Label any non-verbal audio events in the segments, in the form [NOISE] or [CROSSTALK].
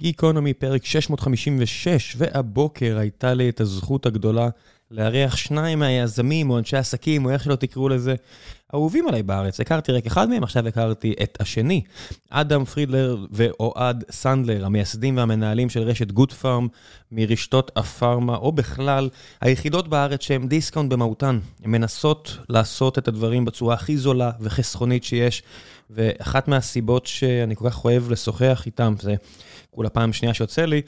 גיקונומי, פרק 656, והבוקר הייתה לי את הזכות הגדולה לארח שניים מהיזמים או אנשי עסקים או איך שלא תקראו לזה, אהובים עליי בארץ. הכרתי רק אחד מהם, עכשיו הכרתי את השני. אדם פרידלר ואוהד סנדלר, המייסדים והמנהלים של רשת גוד פארם, מרשתות הפארמה, או בכלל, היחידות בארץ שהן דיסקאונט במהותן. הן מנסות לעשות את הדברים בצורה הכי זולה וחסכונית שיש, ואחת מהסיבות שאני כל כך אוהב לשוחח איתם זה... כולה פעם שנייה שיוצא לי,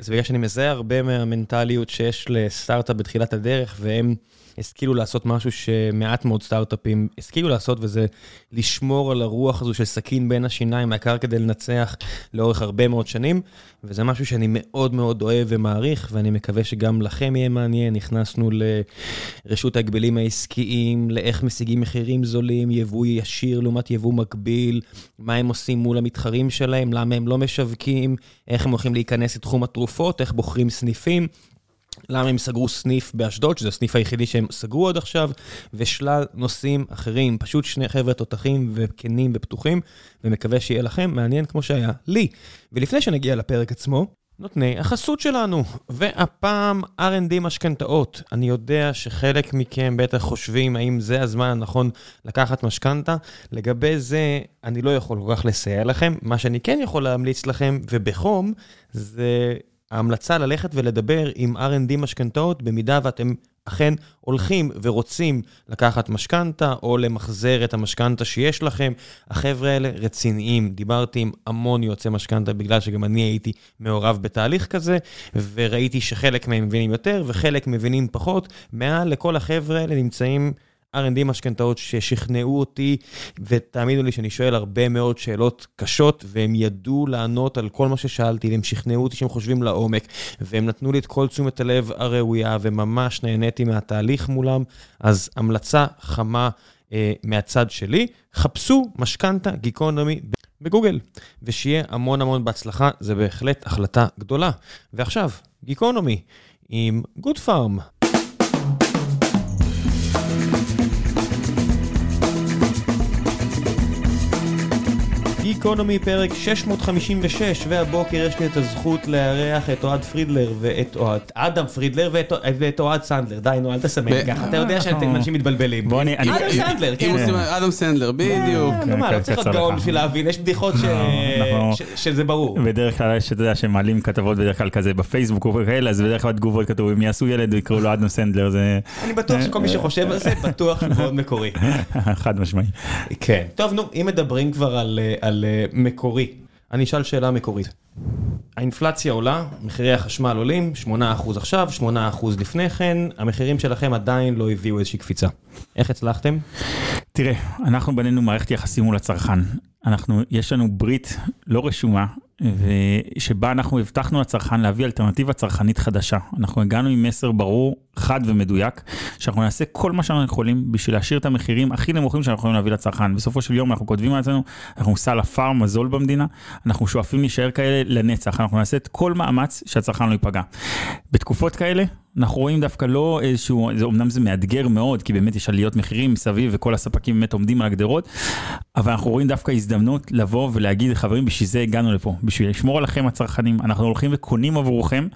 זה בגלל שאני מזהה הרבה מהמנטליות שיש לסטארט-אפ בתחילת הדרך, והם השכילו לעשות משהו שמעט מאוד סטארט-אפים השכילו לעשות, וזה לשמור על הרוח הזו של סכין בין השיניים, העיקר כדי לנצח לאורך הרבה מאוד שנים, וזה משהו שאני מאוד מאוד אוהב ומעריך, ואני מקווה שגם לכם יהיה מעניין. נכנסנו לרשות ההגבלים העסקיים, לאיך משיגים מחירים זולים, יבוא ישיר לעומת יבוא מקביל, מה הם עושים מול המתחרים שלהם, למה הם לא משווקים, איך הם הולכים להיכנס לתחום התרופות, איך בוחרים סניפים. למה הם סגרו סניף באשדוד, שזה הסניף היחידי שהם סגרו עד עכשיו, ושלל נושאים אחרים. פשוט שני חבר'ה תותחים וכנים ופתוחים, ומקווה שיהיה לכם מעניין כמו שהיה לי. ולפני שנגיע לפרק עצמו, נותני החסות שלנו, והפעם R&D משכנתאות. אני יודע שחלק מכם בטח חושבים האם זה הזמן הנכון לקחת משכנתה. לגבי זה, אני לא יכול כל כך לסייע לכם. מה שאני כן יכול להמליץ לכם, ובחום, זה ההמלצה ללכת ולדבר עם R&D משכנתאות, במידה ואתם אכן הולכים ורוצים לקחת משכנתה, או למחזר את המשכנתה שיש לכם. החבר'ה האלה רציניים. דיברתי עם המון יועצי משכנתה, בגלל שגם אני הייתי מעורב בתהליך כזה, וראיתי שחלק מהם מבינים יותר, וחלק מבינים פחות. מעל לכל החבר'ה האלה נמצאים... R&D משכנתאות ששכנעו אותי, ותאמינו לי שאני שואל הרבה מאוד שאלות קשות, והם ידעו לענות על כל מה ששאלתי, והם שכנעו אותי שהם חושבים לעומק, והם נתנו לי את כל תשומת הלב הראויה, וממש נהניתי מהתהליך מולם. אז המלצה חמה אה, מהצד שלי, חפשו משכנתה גיקונומי. בגוגל, ושיהיה המון המון בהצלחה, זה בהחלט החלטה גדולה. ועכשיו, גיקונומי עם גוד פארם. גיקונומי פרק 656, והבוקר יש לי את הזכות לארח את אוהד פרידלר ואת אוהד, אדם פרידלר ואת אוהד סנדלר. די, נו, אל תסמן ככה, אתה יודע שאנשים מתבלבלים. בוא אני... אדם סנדלר, כן. אדם סנדלר, בדיוק. נו מה, לא צריך להיות גאון בשביל להבין, יש בדיחות שזה ברור. בדרך כלל, שאתה יודע, שמעלים כתבות בדרך כלל כזה בפייסבוק וכאלה, אז בדרך כלל תגובות כתוב, אם יעשו ילד ויקראו לו אדם סנדלר, זה... אני בטוח שכל מי שחושב על זה, בטוח שהוא מאוד מקורי. [LAUGHS] חד משמעי. כן. טוב, נו, אם מדברים כבר על מקורי, אני אשאל שאלה מקורית. האינפלציה עולה, מחירי החשמל עולים, 8% עכשיו, 8% לפני כן, המחירים שלכם עדיין לא הביאו איזושהי קפיצה. איך הצלחתם? תראה, אנחנו בנינו מערכת יחסים מול הצרכן. אנחנו, יש לנו ברית לא רשומה, שבה אנחנו הבטחנו לצרכן להביא אלטרנטיבה צרכנית חדשה. אנחנו הגענו עם מסר ברור, חד ומדויק, שאנחנו נעשה כל מה שאנחנו יכולים בשביל להשאיר את המחירים הכי נמוכים שאנחנו יכולים להביא לצרכן. בסופו של יום אנחנו כותבים על עצמנו, אנחנו סל הפארם הזול במדינה, אנחנו שואפים להישאר כאלה לנצח, אנחנו נעשה את כל מאמץ שהצרכן לא ייפגע. בתקופות כאלה, אנחנו רואים דווקא לא איזשהו, זה, אמנם זה מאתגר מאוד, כי באמת יש עליות מחירים מסביב וכל הספקים באמת עומדים על הגדרות, אבל אנחנו רואים דווקא הזדמנות לבוא ולהגיד, חברים, בשביל זה הגענו לפה, בשביל לשמור עליכם הצרכנים, אנחנו הולכים וקונים עבורכם,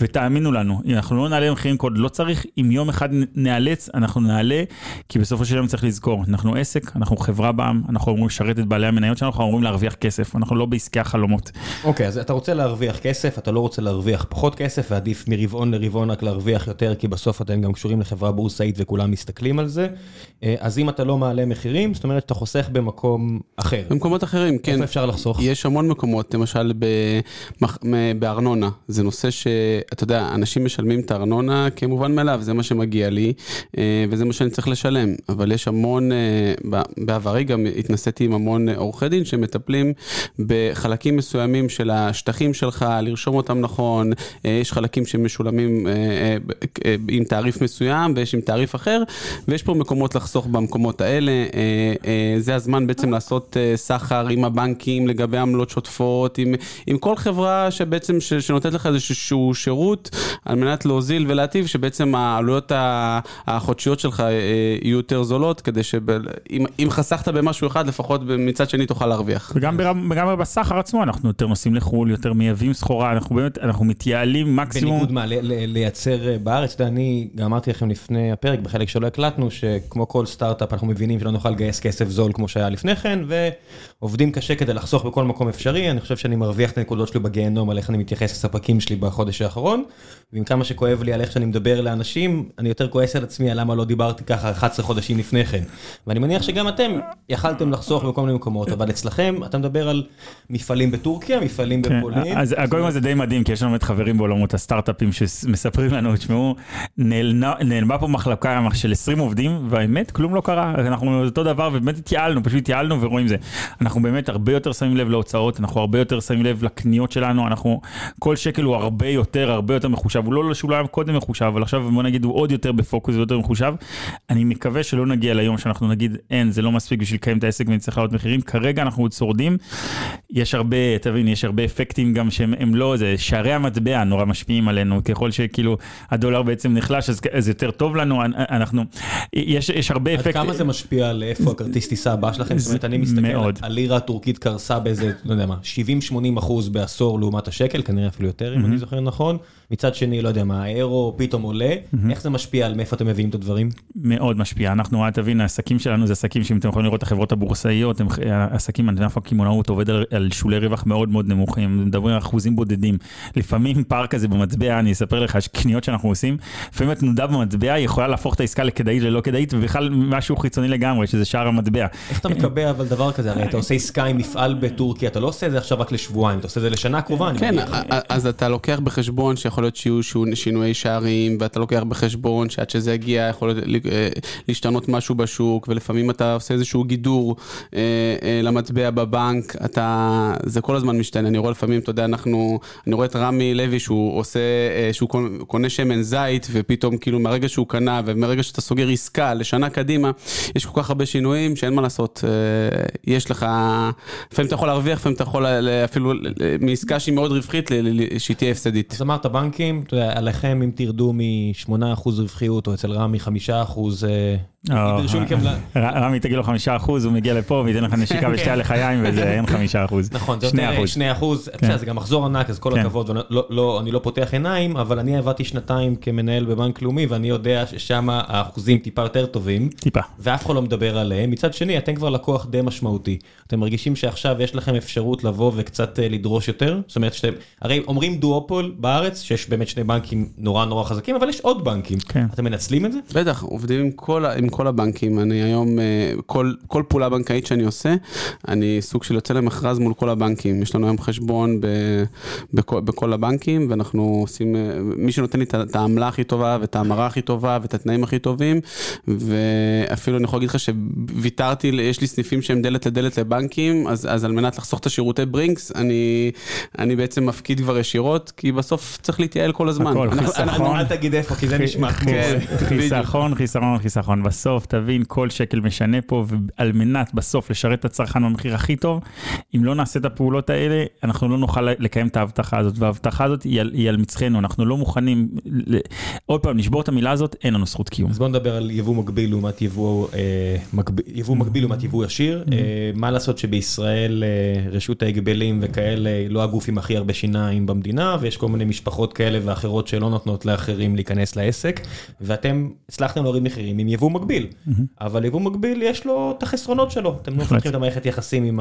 ותאמינו לנו, אם אנחנו לא נעלה מחירים קוד, לא צריך, אם יום אחד נאלץ, אנחנו נעלה, כי בסופו של יום צריך לזכור, אנחנו עסק, אנחנו חברה בעם, אנחנו אמורים לשרת את בעלי המניות שלנו, אנחנו אמורים להרוויח כסף, אנחנו לא בעסקי החלומות. אוקיי, אז אתה רוצה להרוויח כסף, אתה לא רוצה להרוויח פחות כסף, ועדיף מרבעון לרבעון רק להרוויח יותר, כי בסוף אתם גם קשורים לחברה בורסאית וכולם מסתכלים על זה. אז אם אתה לא מעלה מחירים, זאת אומרת, אתה חוסך במקום אחר. במקומות אחרים, כן. איפה אפשר לחסוך? יש המון מקומות, למשל בארנונה. זה נושא שאתה יודע, אנשים משלמים את הארנונה כמובן מאליו, זה מה שמגיע לי, וזה מה שאני צריך לשלם. אבל יש המון, בעברי גם התנסיתי עם המון עורכי דין שמטפלים בחלקים מסוימים של השטחים שלך, לרשום אותם נכון, יש חלקים שמשולמים אה, עם תעריף מסוים ויש עם תעריף אחר, ויש פה מקומות לחסוך במקומות האלה. זה הזמן בעצם לעשות סחר עם הבנקים לגבי עמלות שוטפות, עם, עם כל חברה שבעצם, ש, שנותנת לך איזשהו שירות על מנת להוזיל ולהטיב, שבעצם העלויות החודשיות שלך יהיו יותר זולות, כדי שאם חסכת במשהו אחד, לפחות מצד שני תוכל להרוויח. וגם גם בסחר עצמו, אנחנו יותר נוסעים לחו"ל, יותר מייבאים סחורה, אנחנו באמת, אנחנו מתייעלים מקסימום. בניגוד מה, לייצר אה, בארץ, אני גם אמרתי לכם לפני הפרק, בחלק שלא הקלטנו, שכמו כל סטארט-אפ אנחנו מבינים שלא נוכל לגייס כסף זול כמו שהיה לפני כן, ועובדים קשה כדי לחסוך בכל מקום אפשרי, אני חושב שאני מרוויח את הנקודות שלי בגיהנום על איך אני מתייחס לספקים שלי בחודש האחרון, ועם כמה שכואב לי על איך שאני מדבר לאנשים, אני יותר כועס על עצמי על למה לא דיברתי ככה 11 חודשים לפני כן. ואני מניח שגם אתם יכלתם לחסוך בכל מיני מקומות, אבל אצלכם אתה מדבר על מפעלים בטורקיה, מפעלים כן, בפולין. אז קודם כל זה די מדהים, כי יש לנו באמת חברים בעולמות הסטארט-אפים שמספרים לנו, תשמעו, נעלמה פה מחלקה של 20 עובדים, והאמת, כלום לא קרה, אנחנו אותו דבר, ובאמת התייעלנו, פשוט התייעלנו ורואים זה. אנחנו באמת הרבה יותר שמים לב להוצאות, אנחנו הרבה יותר שמים לב לקניות שלנו, אנחנו, כל שקל הוא הרבה יותר, הרבה יותר מחושב, הוא לא שהוא לא היה קודם מחושב, אבל עכשיו בוא נגיד הוא עוד יותר בפוקוס ויותר מחושב. אני מקווה שלא נגיע ליום שאנחנו נגיד, אין, זה לא מספיק בשביל לקיים את העסק ונצטרך לעלות מחירים, כרגע אנחנו עוד שורדים. יש הרבה, תבין, יש הרבה אפקטים גם שהם לא, זה שערי המטבע נורא משפיעים עלינו, ככל שכאילו הדולר בעצם נחלש, אז זה יותר טוב לנו, אנחנו, יש, יש הרבה אפקטים. עד כמה זה משפיע על איפה הכרטיס טיסה הבא שלכם? זאת אומרת, אני מסתכל, הלירה הטורקית קרסה באיזה, לא יודע מה, 70-80 אחוז בעשור לעומת השקל, כנראה אפילו יותר, אם אני זוכר נכון. מצד שני, לא יודע מה, האירו פתאום עולה, איך זה משפיע על מאיפה אתם מביאים את הדברים? מאוד משפיע, אנחנו, תבין, העסקים שלנו זה עסקים שאם אתם יכולים לראות את החברות הבורסאיות, הם עסקים, ענף הקמעונאות עובד על, על שולי רווח מאוד מאוד נמוכים, מדברים על אחוזים בודדים. לפעמים פער כזה במטבע, אני אספר לך, קניות שאנחנו עושים, לפעמים התנודה במטבע יכולה להפוך את העסקה לכדאית ללא כדאית, ובכלל משהו חיצוני לגמרי, שזה שער המטבע. איך אתה מקבע אבל דבר כזה, הרי אתה עושה עסקה עם מפעל בטורקיה, אתה לא עושה את זה עכשיו רק לשבועיים, אתה עושה את זה לשנה קרובה. כן, אז אתה לוקח בחשבון שיכול להיות שיהיו שינויי שערים, ואתה לוקח בחשבון שעד שזה יגיע יכול אה, להשתנות משהו בשוק, ולפעמים אתה עושה איזשהו גידור אה, אה, למטבע בבנק, אתה, זה כל הזמן משתנה, אני רואה לפעמים, אתה יודע, אנחנו, אני רואה את רמי לוי שהוא עושה, שהוא קונה שמן זית, ופתאום כאילו מהרגע שהוא קנה, ומרגע שאתה סוגר עסקה לשנה קדימה, יש כל כך הרבה שינויים שאין מה לעשות, יש לך, לפעמים אתה יכול להרוויח, לפעמים אתה יכול אפילו מעסקה שהיא מאוד רווחית, שהיא תהיה הפסדית. אז אמרת בנקים, אתה יודע, עליכם אם תרדו מ-8% רווחיות, או אצל רמי 5%, ידרשו מכם ל... רמי תגיד לו חמישה אחוז, הוא מגיע לפה וייתן לך נשיקה ושתי [LAUGHS] כן. לחיים וזה [LAUGHS] אין חמישה אחוז. נכון, זה יותר שני אחוז, כן. זה גם מחזור ענק אז כל כן. הכבוד, לא, לא, אני לא פותח עיניים, אבל אני עבדתי שנתיים כמנהל בבנק לאומי ואני יודע ששם האחוזים טיפה יותר טובים. טיפה. ואף אחד לא מדבר עליהם. מצד שני, אתם כבר לקוח די משמעותי. אתם מרגישים שעכשיו יש לכם אפשרות לבוא וקצת אה, לדרוש יותר? זאת אומרת שאתם, הרי אומרים דואופול בארץ, שיש באמת שני בנקים נורא נורא חזקים, אבל יש עוד בנקים. אתם מנצלים את זה? בטח, עובדים עם כל, עם כל הבנקים, אני היום, אה, כל, כל פעולה בנקאית שאני עושה, אני סוג של יוצא למכרז מול כל הבנקים. יש לנו היום חשבון ב, בכל, בכל הבנקים, ואנחנו עושים, אה, מי שנותן לי את העמלה הכי טובה, ואת ההמרה הכי טובה, ואת התנאים הכי טובים, ואפילו אני יכול להגיד לך שוויתרתי, יש לי סניפים שהם דלת לדלת לבנקים, אז, אז על מנת לחסוך את השירותי ברינקס, אני, אני בעצם מפקיד כבר ישירות, כי בסוף צריך להתייעל כל הזמן. הכל, חיסכון. אל תגיד איפה, כי זה נשמע כמו... כן, חיסכון, חיסכון, חיסכון. בסוף תבין, כל שקל משנה פה, ועל מנת בסוף לשרת את הצרכן במחיר הכי טוב, אם לא נעשה את הפעולות האלה, אנחנו לא נוכל לקיים את ההבטחה הזאת, וההבטחה הזאת היא על, היא על מצחנו, אנחנו לא מוכנים, עוד פעם, לשבור את המילה הזאת, אין לנו זכות קיום. אז בוא נדבר על יבוא מקביל לעומת יבוא, אה, מקביל, יבוא מקביל לעומת יבוא ישיר. Mm-hmm. אה, מה לעשות שבישראל אה, רשות ההגבלים וכאלה, לא הגוף עם הכי הרבה שיניים במדינה, ויש כל מיני משפחות כאלה ואחרות שלא נותנות לאחרים להיכנס לעסק, ואתם הצלחתם להוריד מחירים עם יבוא מקביל. אבל יבוא מקביל יש לו את החסרונות שלו, אתם לא מפתחים את המערכת יחסים עם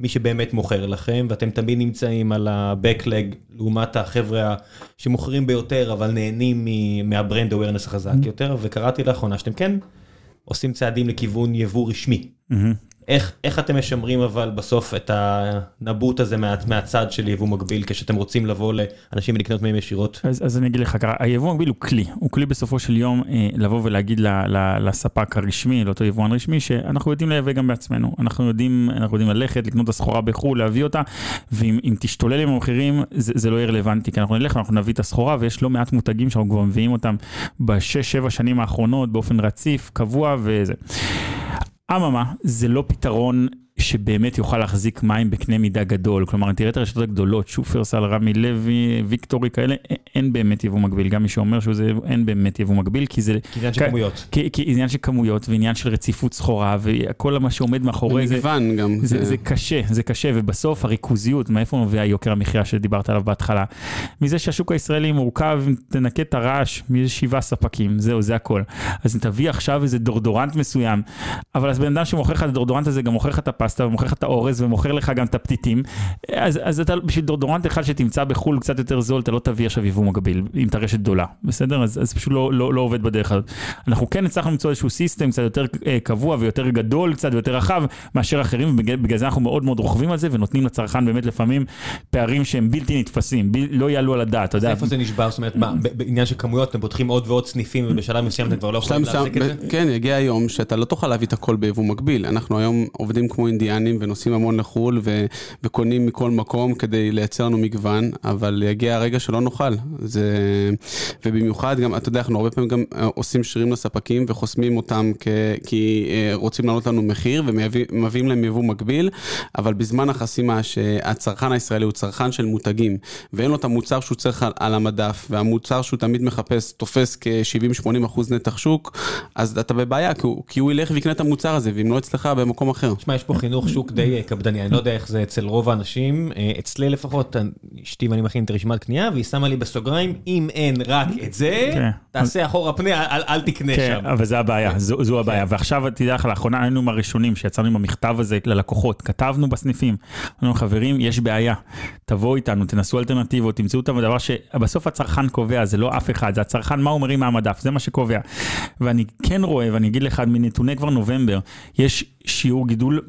מי שבאמת מוכר לכם, ואתם תמיד נמצאים על ה-Backlog לעומת החבר'ה שמוכרים ביותר, אבל נהנים מהברנד awareness החזק יותר, וקראתי לאחרונה שאתם כן עושים צעדים לכיוון יבוא רשמי. איך, איך אתם משמרים אבל בסוף את הנבוט הזה מה, מהצד של יבוא מקביל כשאתם רוצים לבוא לאנשים ולקנות מהם ישירות? אז, אז אני אגיד לך ככה, היבוא מקביל הוא כלי, הוא כלי בסופו של יום אה, לבוא ולהגיד ל, ל, לספק הרשמי, לאותו יבואן רשמי, שאנחנו יודעים לייבא גם בעצמנו, אנחנו יודעים, אנחנו יודעים ללכת, לקנות את הסחורה בחו"ל, להביא אותה, ואם תשתולל עם המחירים, זה, לא יהיה רלוונטי, כי אנחנו נלך, אנחנו נביא את הסחורה, ויש לא מעט מותגים שאנחנו כבר מביאים אותם בשש, שבע שנים האחרונות באופן רציף, קבוע וזה. אממה, זה לא פתרון שבאמת יוכל להחזיק מים בקנה מידה גדול. כלומר, תראה את הרשתות הגדולות, שופרסל, רמי לוי, ויקטורי כאלה, אין באמת יבוא מקביל. גם מי שאומר שזה, אין באמת יבוא מקביל, כי זה... כי עניין של כמויות. כי, כי עניין של כמויות ועניין של רציפות סחורה, וכל מה שעומד מאחורי זה... במגוון גם. זה, זה, זה קשה, זה קשה, ובסוף הריכוזיות, מאיפה מביאה יוקר המחיה שדיברת עליו בהתחלה? מזה שהשוק הישראלי מורכב, תנקה את הרעש, מאיזה שבעה ספקים, זהו, זה הכל. אז תביא עכשיו איזה דורדורנט מסוים, אבל אז בן אדם שמוכר לך את הדורדורנט הזה, גם מוכר לך את הפסטה ומוכר לך את האורז ומוכר לך גם את הפתיתים. אז, אז אתה בשביל דורדורנט אחד שתמצא בחו"ל קצת יותר זול, אתה לא תביא עכשיו יבוא מקביל, אם אתה רשת גדולה, בסדר? אז, אז פשוט לא, לא, לא עובד בדרך הזאת. אנחנו כן הצלחנו למצוא איזשהו סיסטם קצת יותר אה, קבוע ויותר גדול קצת ויותר רחב מאשר אחרים, ובגלל זה אנחנו מאוד מאוד רוכבים על זה ונותנים לצרכן באמת לפעמים פערים שהם בלתי נתפסים, ב, לא יעלו על הדעת, אתה יודע. איפה זה נשבר? זאת אומרת, מה, בעניין של כמויות אתם פותחים עוד ועוד סניפים ובשלב מסוים אתם כבר לא יכולים להחזיק את זה? כן, יגיע היום שאתה לא תוכל להביא את הכל ביבוא מקביל. אנחנו היום עובדים כמו אינדיאנים ונוסעים המון לחו"ל ו- וקונים מכל מקום כדי לייצר לנו מגוון, אבל יגיע הרגע שלא נוכל. זה... ובמיוחד גם, אתה יודע, אנחנו הרבה פעמים גם אה, עושים שירים לספקים וחוסמים אותם כ... כי אה, רוצים לעלות לנו מחיר ומביאים להם יבוא מקביל, אבל בזמן החסימה שהצרכן הישראלי הוא צרכן של מותגים, ואין לו את המוצר שהוא צריך על המדף, והמוצר שהוא תמיד מחפש תופס כ-70-80 אחוז נתח שוק, אז אתה בבעיה, כי הוא, כי הוא ילך ויקנה את המוצר הזה, ואם לא אצלך במקום אחר. תשמע, יש פה חינוך שוק די אה, קפדני, אני לא יודע איך זה אצל רוב האנשים, אה, אצלי לפחות, אשתי ואני מכין את הרשימת קנייה, והיא שמה לי בסוגריים, אם אין רק את זה, כן. תעשה אחורה פנה, אל תקנה כן, שם. אבל זה הבעיה, זו הבעיה. ועכשיו, תדע לך, לאחרונה היינו מהראשונים שיצאנו עם המכתב הזה ללקוחות, כתבנו בסניפים, אמרנו, חברים, יש בעיה, תבואו איתנו, תנסו אלטרנטיבות, תמצאו אותם בדבר שבסוף הצרכן קובע, זה לא אף אחד, זה הצרכן, מה הוא מרים מהמדף, זה מה שקובע. ואני כן רואה, ואני אגיד לך, מנתוני כבר נובמבר, יש שיעור גידול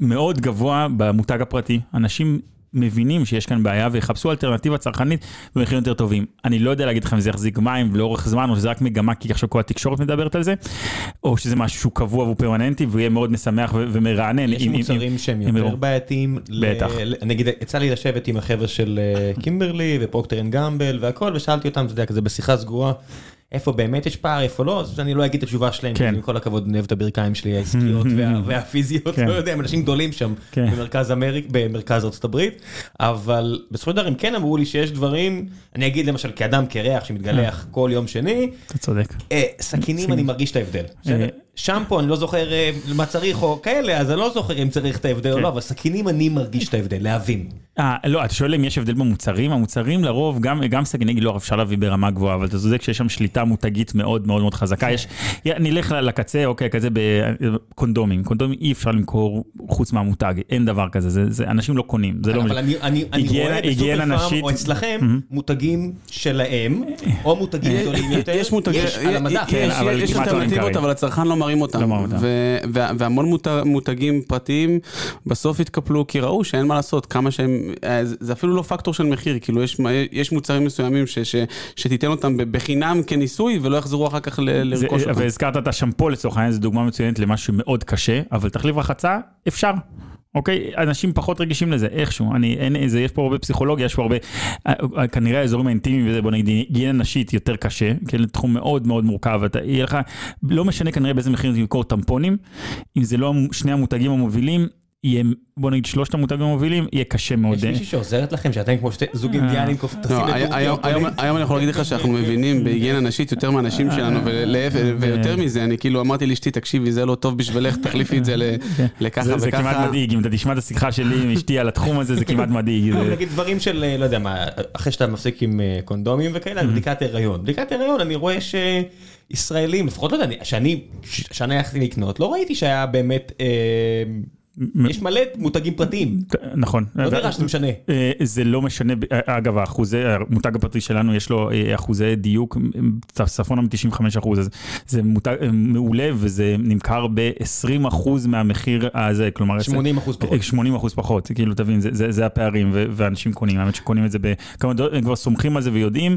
מאוד גבוה במותג הפרטי. אנשים מבינים שיש כאן בעיה ויחפשו אלטרנטיבה צרכנית במחירים יותר טובים. אני לא יודע להגיד לך אם זה יחזיק מים לאורך זמן או שזה רק מגמה כי עכשיו כל התקשורת מדברת על זה, או שזה משהו שהוא קבוע והוא פרמננטי והוא יהיה מאוד משמח ומרענן. יש מוצרים שהם יותר בעייתיים. בטח. נגיד יצא לי לשבת עם החבר'ה של אה, קימברלי ו Procter & Gamble והכל ושאלתי אותם, אתה יודע, כזה בשיחה סגורה. איפה באמת יש פער, איפה לא, אז אני לא אגיד את התשובה שלהם, כן. עם כל הכבוד אני אוהב את הברכיים שלי העסקיות [LAUGHS] והפיזיות, כן. לא יודע, הם אנשים גדולים שם כן. במרכז אמריק, במרכז ארצות הברית, אבל בסופו של דבר הם כן אמרו לי שיש דברים, אני אגיד למשל כאדם קרח שמתגלח כל יום שני, אתה צודק, אה, סכינים אני מרגיש את ההבדל. אה, שמפו אני לא זוכר אה, מה צריך או כאלה, אז אני לא זוכר אם צריך את ההבדל או כן. לא, אבל סכינים אני מרגיש את ההבדל, להבין. אה, לא, אתה שואל אם יש הבדל במוצרים? המוצרים לרוב, גם, גם סכיני גילוח אפשר להביא ברמה גבוהה, אבל אתה צודק שיש שם שליטה מותגית מאוד מאוד מאוד חזקה. יש, נלך לקצה, אוקיי, כזה בקונדומים. קונדומים אי אפשר למכור חוץ מהמותג, אין דבר כזה, זה, זה, אנשים לא קונים, זה לא... אבל אני, אני, אני רואה בסופר פארם או אצלכם מותגים שלהם, או מותגים אה, גדולים יותר, יש מותגים, על המדף. יש לא אלטרנטיבות, אבל הצרכן לא מרים אותם. לא והמון מותגים פרטיים בסוף התקפלו כי ראו שאין מה לעשות, כמה שהם, אה, זה אפילו לא פקטור של מחיר, כאילו יש, יש מוצרים מסוימים ש, ש, שתיתן אותם בחינם כניסוי ולא יחזרו אחר כך לרכוש אותם. והזכרת את השמפו לצורך העניין, זו דוגמה מצוינת למשהו מאוד קשה, אבל תחליף רחצה, אפשר. אוקיי, אנשים פחות רגישים לזה, איכשהו, אני, אין איזה, יש פה הרבה פסיכולוגיה, יש פה הרבה, אה, כנראה האזורים האינטימיים וזה, בוא נגיד, היגיינה נשית יותר קשה, כן, תחום מאוד מאוד מורכב, אתה, יהיה לך, לא משנה כנראה באיזה מחיר תמכור טמפונים, אם זה לא שני המותגים המובילים, יהיה, בוא נגיד שלושת המותגים המובילים, יהיה קשה מאוד. יש מישהי שעוזרת לכם שאתם כמו שתי זוג אה. אינדיאנים טסים לא, היום אני יכול להגיד לך שאנחנו מבינים בהיגיינה נשית יותר מהאנשים שלנו, ויותר מזה, אני כאילו אמרתי לאשתי, תקשיבי, זה לא טוב בשבילך, תחליפי את זה לככה וככה. זה כמעט מדאיג, אם אתה תשמע את השיחה שלי עם אשתי על התחום הזה, זה כמעט מדאיג. נגיד דברים של, לא יודע מה, אחרי שאתה מפסיק עם אה, קונדומים וכאלה, בדיקת הריון. בדיקת הריון, אני רואה ש... ישראלים, לפחות לא יודע, שאני, שאני הלכתי לקנות, לא ראיתי שהיה באמת... אה, יש מלא מותגים פרטיים. נכון. לא נראה שזה משנה. אה, זה לא משנה, אגב, האחוזי, המותג הפרטי שלנו יש לו אה, אחוזי דיוק, צפונה מ-95 אחוז, אז זה מותג אה, מעולה וזה נמכר ב-20 אחוז מהמחיר הזה, כלומר... 80 אחוז פחות. 80 אחוז פחות, כאילו, תבין, זה, זה, זה הפערים, ואנשים קונים, האמת שקונים את זה בכמה דולר, הם כבר סומכים על זה ויודעים,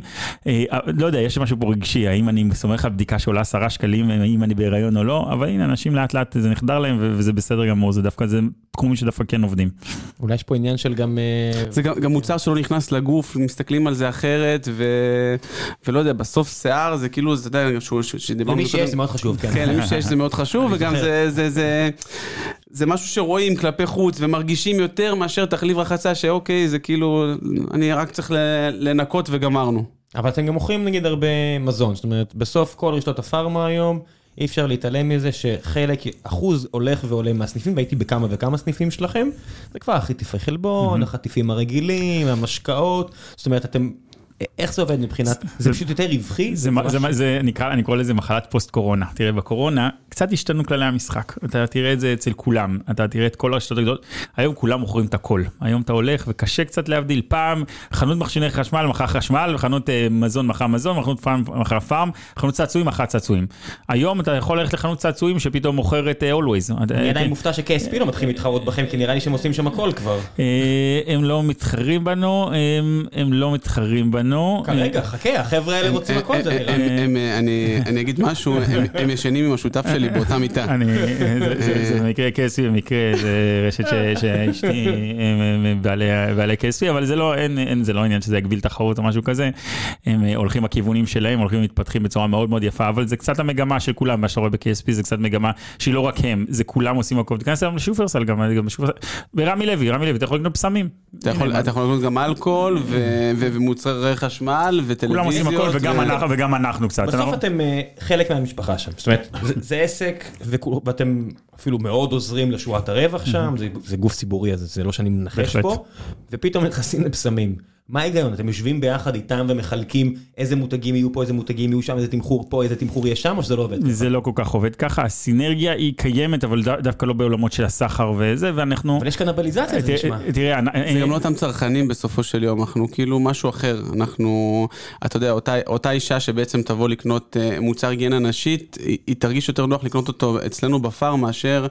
לא יודע, יש משהו פה רגשי, האם אני סומך על בדיקה שעולה 10 שקלים, האם אני בהיריון או לא, אבל הנה, אנשים לאט לאט זה נחדר להם וזה בסדר גמור, זה דווקא, זה תחומים שדווקא כן עובדים. אולי יש פה עניין של גם... זה גם, גם מוצר שלא נכנס לגוף, מסתכלים על זה אחרת, ו... ולא יודע, בסוף שיער זה כאילו, אתה יודע, שדיברנו... למי שיש זה מאוד חשוב, כן. כן, למי שיש זה מאוד חשוב, [LAUGHS] וגם זה, זה, זה, זה משהו שרואים כלפי חוץ ומרגישים יותר מאשר תחליף רחצה, שאוקיי, זה כאילו, אני רק צריך לנקות וגמרנו. אבל אתם גם מוכרים נגיד הרבה מזון, זאת אומרת, בסוף כל רשתות הפארמה היום, אי אפשר להתעלם מזה שחלק, אחוז הולך ועולה מהסניפים, והייתי בכמה וכמה סניפים שלכם, זה כבר החטיפי חלבון, החטיפים הרגילים, המשקאות, זאת אומרת, אתם איך זה עובד מבחינת, זה פשוט יותר רווחי? זה זה נקרא, אני קורא לזה מחלת פוסט קורונה. תראה, בקורונה קצת השתנו כללי המשחק. אתה תראה את זה אצל כולם, אתה תראה את כל הרשתות הגדולות. היום כולם מוכרים את הכל. היום אתה הולך וקשה קצת להבדיל. פעם חנות מכשירי חשמל מכר חשמל, וחנות אה, מזון מכר מזון, וחנות פארם מכר פארם, חנות צעצועים מכר צעצועים. היום אתה יכול ללכת לחנות צעצועים שפתאום מוכרת אה, Always. אני עדיין מופתע ש-KSP לא מתחילים להתחרות בכם, כי נראה לי שהם עושים שם הכל כבר. אה, הם לא מתחרים בנו, הם לא מתחרים בנו. בנו. רגע, חכה, החבר'ה האלה רוצים הכל, זה נראה. אני אגיד משהו, הם ישנים עם השותף שלי באותה מיטה. [LAUGHS] זה במקרה KSP, במקרה זה רשת שאשתי הם בעלי KSP, אבל זה לא, זה לא עניין שזה יגביל תחרות או משהו כזה. הם הולכים הכיוונים שלהם, הולכים ומתפתחים בצורה מאוד מאוד יפה, אבל זה קצת המגמה של כולם, מה שאתה רואה ב-KSP זה קצת מגמה שהיא לא רק הם, זה כולם עושים הכל. תיכנס היום לשופרסל גם, ברמי לוי, רמי לוי, אתה יכול לקנות פסמים. אתה יכול לקנות גם אלכוהול ומוצרי חשמל וטלוויזיות. כולם עושים הכל וגם אנחנו וגם אנחנו קצת. בסוף אתם אה, חלק מהמשפחה שם, זאת אומרת זה עסק ואתם אפילו מאוד עוזרים לשורת הרווח שם, זה גוף ציבורי אז זה לא שאני מנחש פה, ופתאום נכנסים לבשמים. מה ההיגיון? אתם יושבים ביחד איתם ומחלקים איזה מותגים יהיו פה, איזה מותגים יהיו שם, איזה תמחור פה, איזה תמחור יש שם, או שזה לא עובד ככה? זה לא כל כך עובד ככה, הסינרגיה היא קיימת, אבל דווקא לא בעולמות של הסחר וזה, ואנחנו... אבל יש קנבליזציה, זה נשמע. תראה, זה גם לא אותם צרכנים בסופו של יום, אנחנו כאילו משהו אחר. אנחנו, אתה יודע, אותה אישה שבעצם תבוא לקנות אה, מוצר היגיינה נשית, היא תרגיש יותר נוח לקנות אותו אצלנו בפארם מאשר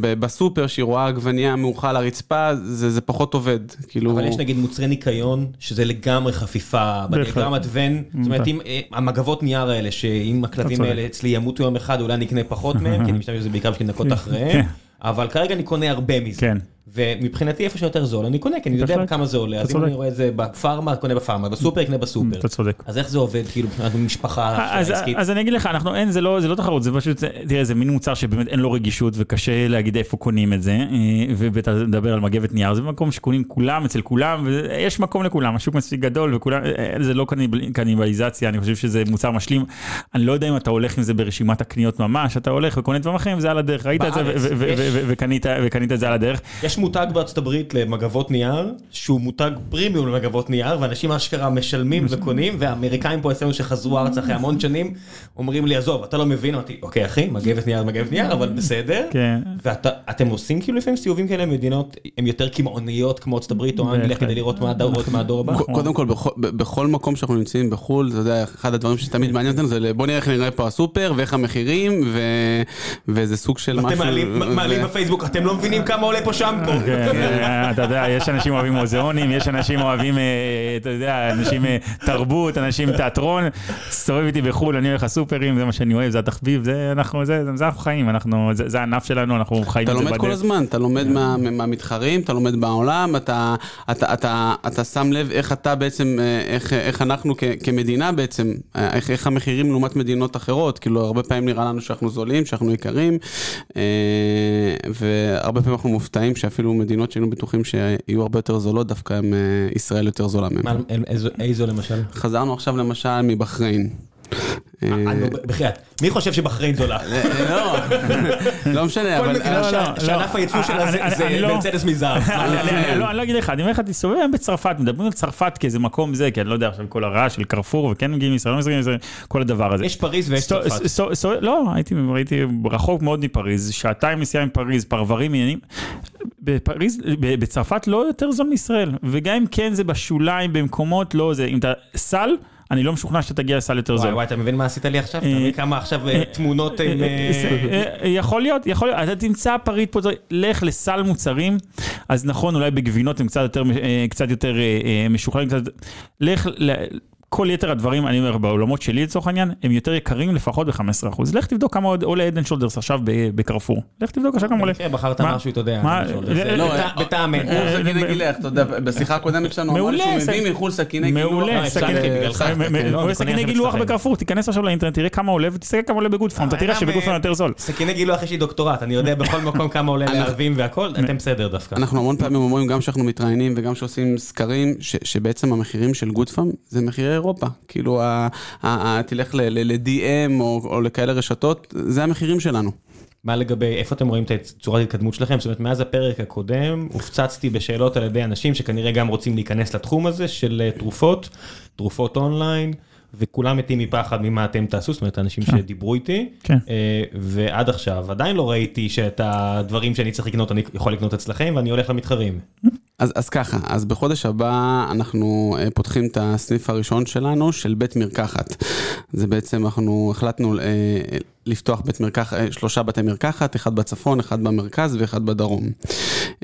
בסופר, שהיא רואה עגבנייה מעוכה על הרצפה, זה פחות עובד. כאילו- אבל יש נגיד מוצרי ניקיון. ניקיון, שזה לגמרי חפיפה בדיאגרמת ון, זאת אומרת, אם אה, המגבות נייר האלה, שאם הכלבים האלה אצלי ימותו יום אחד, אולי אני אקנה פחות מהם, [LAUGHS] כי אני משתמש בזה בעיקר בשביל לנקות אחריהם, כן. אבל כרגע אני קונה הרבה מזה. ומבחינתי איפה שיותר זול אני קונה כי אני יודע כמה זה עולה אז אם אני רואה את זה בפארמה קונה בפארמה בסופר קנה בסופר. אתה צודק. אז איך זה עובד כאילו מבחינת משפחה עסקית. אז אני אגיד לך אנחנו אין זה לא זה לא תחרות זה פשוט תראה זה מין מוצר שבאמת אין לו רגישות וקשה להגיד איפה קונים את זה אה, ואתה מדבר על מגבת נייר זה מקום שקונים כולם אצל כולם ויש מקום לכולם השוק מספיק גדול וכולם אה, זה לא קניבליזציה אני חושב שזה מוצר משלים אני לא יודע אם אתה הולך עם זה ברשימת הקניות ממש אתה הולך וקונה דברים אחרים זה על הדרך ראית את זה וקנית את זה על הדרך. יש מותג בארצות הברית למגבות נייר, שהוא מותג פרימיום למגבות נייר, ואנשים אשכרה משלמים וקונים, והאמריקאים פה אצלנו שחזרו ארצה אחרי המון שנים, אומרים לי, עזוב, אתה לא מבין, אמרתי, אוקיי אחי, מגבת נייר, מגבת נייר, אבל בסדר. כן. ואתם עושים כאילו לפעמים סיבובים כאלה במדינות, הן יותר קמעוניות כמו ארצות הברית או אנגליה, כדי לראות מה הדור הבא? קודם כל, בכל מקום שאנחנו נמצאים בחו"ל, אתה יודע, אחד הדברים שתמיד מעניין אותנו זה בוא נראה איך נראה פה הסופר, ואיך המחירים, ואיזה סוג של משהו. אתם מעלים בפייסבוק, אתם לא מבינים כמה עולה פה שמפו. כן, אתה יודע, יש אנשים אוהבים מוזיאונים, יש אנשים אוהבים, אה, אתה יודע, אנשים אה, תרבות, אנשים תיאטרון. תסתובב איתי בחו"ל, אני הולך לסופרים, זה מה שאני אוהב, זה התחביב, זה אנחנו, זה אנחנו חיים, זה הענף שלנו, אנחנו חיים אתה לומד כל הזמן, אתה לומד מהמתחרים, אתה לומד מהעולם, אתה שם לב איך אתה בעצם, אה, איך אנחנו כמדינה בעצם, איך המחירים לעומת מדינות אחרות, כאילו הרבה פעמים נראה לנו שאנחנו זולים, שאנחנו יקרים, והרבה פעמים אנחנו מופתעים שאפילו מדינות שהיינו בטוחים שיהיו הרבה יותר זולות, דווקא הם, אה, ישראל יותר זולה מהם. איזו למשל? חזרנו עכשיו למשל מבחריין. אה, נו, בחייאת, מי חושב שבחריין זולה? לא, לא משנה, כל אבל... מדינה לא, לא, שענף לא. הייצוא שלה זה- לא- מרצדס מזהב. אני- לא- אני לא אגיד לך, אני אומר לך, תסתובב היום בצרפת, מדברים על צרפת כאיזה מקום זה, כי אני לא יודע עכשיו כל הרעש של קרפור, וכן מגיעים מישראל, לא מגיעים מישראל, כל הדבר הזה. יש פריז ויש צרפת. לא, הייתי רחוק מאוד מפריז, שעתיים נסיעה מפריז, פרברים עניינים. בפריז, בצרפת לא יותר זול מישראל, וגם אם כן זה בשוליים, במקומות לא זה, אם אתה סל, אני לא משוכנע שאתה תגיע לסל יותר זול. וואי וואי, אתה מבין מה עשית לי עכשיו? אתה מבין כמה עכשיו אה, תמונות עם... אה, אה, אה, יכול להיות, יכול להיות, אתה תמצא פריט פה, לך לסל מוצרים, אז נכון, אולי בגבינות הם קצת יותר, אה, קצת אה, אה, משוכללים, לך, כל יתר הדברים, אני אומר, בעולמות שלי לצורך העניין, הם יותר יקרים לפחות ב-15%. לך תבדוק כמה עוד עולה עדן שולדרס עכשיו ב- בקרפור. לך תבדוק עכשיו כמה עולה. במקרה בחרת מה? משהו, אתה יודע. לא, לא, בטע- בטעם אין. סכיני גילח, אתה יודע, בשיחה הקודמת שלנו, אמר שהוא מביא מחו"ל סכיני גילוח. מעולה, לא. אה, כן, לא, סכיני קונה גילוח. בקרפור, תיכנס עכשיו לאינטרנט, תראה כמה עולה ותסתכל כמה עולה בגוד פארם, אתה תראה שבגוד פארם אה, יותר זול. סכיני גילוח יש לי דוקטורט, אני יודע בכל [LAUGHS] מקום כמה עולה לערבים והכל, אתם בסדר דווקא. אנחנו המון פעמים אומרים, גם כשאנחנו מתראיינים וגם כשעושים סקרים, ש- שבעצם המחירים של גודפאם זה מחירי אירופה. כאילו, ה- ה- ה- תלך ל-DM או או לכאלה רשתות, זה המחירים שלנו. מה לגבי, איפה אתם רואים את צורת ההתקדמות שלכם? זאת אומרת, מאז הפרק הקודם הופצצתי בשאלות על ידי אנשים שכנראה גם רוצים להיכנס לתחום הזה של אה, תרופות, תרופות אונליין, וכולם מתים מפחד ממה אתם תעשו, זאת אומרת, אנשים שדיברו איתי, כן. אה, ועד עכשיו עדיין לא ראיתי שאת הדברים שאני צריך לקנות, אני יכול לקנות אצלכם, ואני הולך למתחרים. אז, אז ככה, אז בחודש הבא אנחנו אה, פותחים את הסניף הראשון שלנו של בית מרקחת. זה בעצם אנחנו החלטנו אה, לפתוח בית מרקחת, אה, שלושה בתי מרקחת, אחד בצפון, אחד במרכז ואחד בדרום.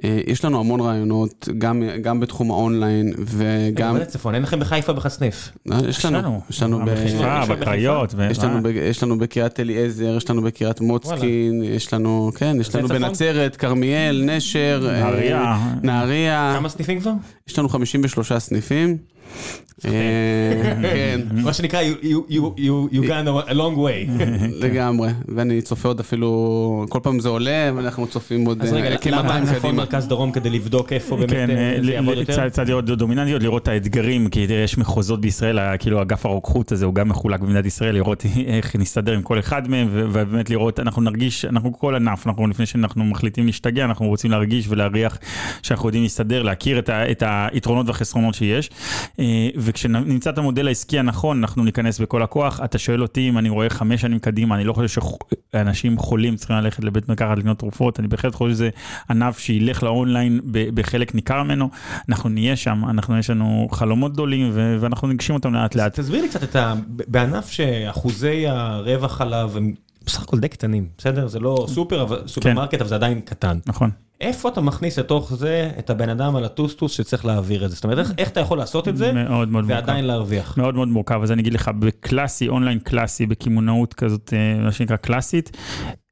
אה, יש לנו המון רעיונות, גם, גם בתחום האונליין וגם... גם בצפון, אין לכם בחיפה בכלל סניף. אה, יש לנו, יש לנו, ב- בחיפה, יש לנו בקריות. יש לנו, ב- יש לנו בקריית אליעזר, יש לנו בקריית מוצקין, יש לנו, כן, יש לנו? בנצרת, כרמיאל, נשר, נהריה. נהריה, כמה סניפים כבר? יש לנו 53 סניפים. אה, כן, [LAUGHS] מה שנקרא, you- you- you- you you gone a long way. [LAUGHS] לגמרי, ואני צופה עוד אפילו, כל פעם זה עולה, ואנחנו צופים עוד אז רגע, אה, למה כ-200 צפון קדימה. מרכז דרום כדי לבדוק איפה באמת כן, אה, אה, זה יעבוד יותר? צד להיות דומיננטיות, לראות את האתגרים, כי יש מחוזות בישראל, כאילו אגף הרוקחות הזה הוא גם מחולק במדינת ישראל, לראות [LAUGHS] איך נסתדר עם כל אחד מהם, ובאמת לראות, אנחנו נרגיש, אנחנו כל ענף, אנחנו לפני שאנחנו מחליטים להשתגע, אנחנו רוצים להרגיש ולהריח שאנחנו יודעים להסתדר, להכיר את היתרונות והחסרונות שיש, וכשנמצא את המודל העסקי הנכון, אנחנו ניכנס בכל הכוח. אתה שואל אותי אם אני רואה חמש שנים קדימה, אני לא חושב שאנשים חולים צריכים ללכת לבית מרקחת לקנות תרופות, אני בהחלט חושב שזה ענף שילך לאונליין בחלק ניכר ממנו. אנחנו נהיה שם, אנחנו, יש לנו חלומות גדולים ואנחנו נגשים אותם לאט לאט. תסביר לי קצת את ה... בענף שאחוזי הרווח עליו הם בסך הכל די קטנים, בסדר? זה לא סופר, אבל סופרמרקט, אבל זה עדיין קטן. נכון. איפה אתה מכניס לתוך זה את הבן אדם על הטוסטוס שצריך להעביר את זה? זאת אומרת, איך- איך אתה יכול לעשות את זה מאוד מאוד מורכב. ועדיין להרוויח? מאוד מאוד מורכב, אז אני אגיד לך, בקלאסי, אונליין קלאסי, בקמעונאות כזאת, אה, מה שנקרא קלאסית,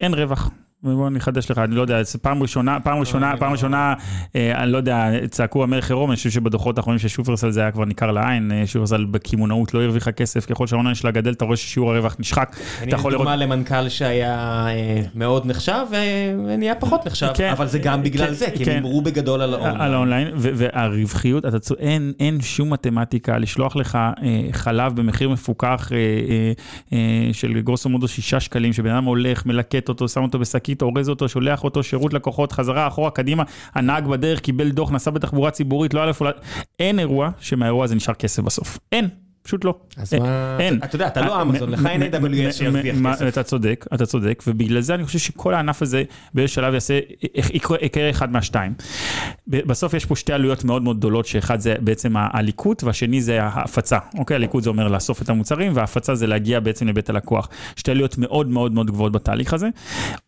אין רווח. ובוא אני אחדש לך, אני לא יודע, פעם ראשונה, פעם ראשונה, פעם ראשונה, אה, אני לא יודע, צעקו המלך עירום, אני חושב שבדוחות האחרונים של שופרסל זה היה כבר ניכר לעין, אה, שופרסל בקמעונאות לא הרוויחה כסף, ככל שהאונליין שלה גדל, אתה רואה ששיעור הרווח נשחק. אתה יכול לראות... דוגמה למנכ"ל שהיה אה, מאוד נחשב ונהיה פחות נחשב, כן. אבל זה גם בגלל כן, זה, כי כן. הם הימרו בגדול על על האונליין. האונליין, ו- והרווחיות, אין, שום מתמטיקה לשלוח לך חלב במחיר מפוקח של grosso modo שישה שקלים, שבן אדם הולך, מלקט אותו, שם אותו בשקית, אורז אותו, שולח אותו, שירות לקוחות, חזרה, אחורה, קדימה, הנהג בדרך קיבל דוח, נסע בתחבורה ציבורית, לא היה איפה, לה- אין אירוע שמהאירוע הזה נשאר כסף בסוף. אין. פשוט לא. אז מה- אין. אתה יודע, אתה לא אה, אמזון, מ- לך אין AWS שירוויח כסף. אתה צודק, אתה צודק, ובגלל זה אני חושב שכל הענף הזה באיזה שלב יעשה, יקרה אחד מהשתיים. בסוף יש פה שתי עלויות מאוד מאוד גדולות, שאחד זה בעצם הליקוט, והשני זה ההפצה. אוקיי, הליקוט זה אומר לאסוף את המוצרים, וההפצה זה להגיע בעצם לבית הלקוח. שתי עלויות מאוד מאוד מאוד גבוהות בתהליך הזה,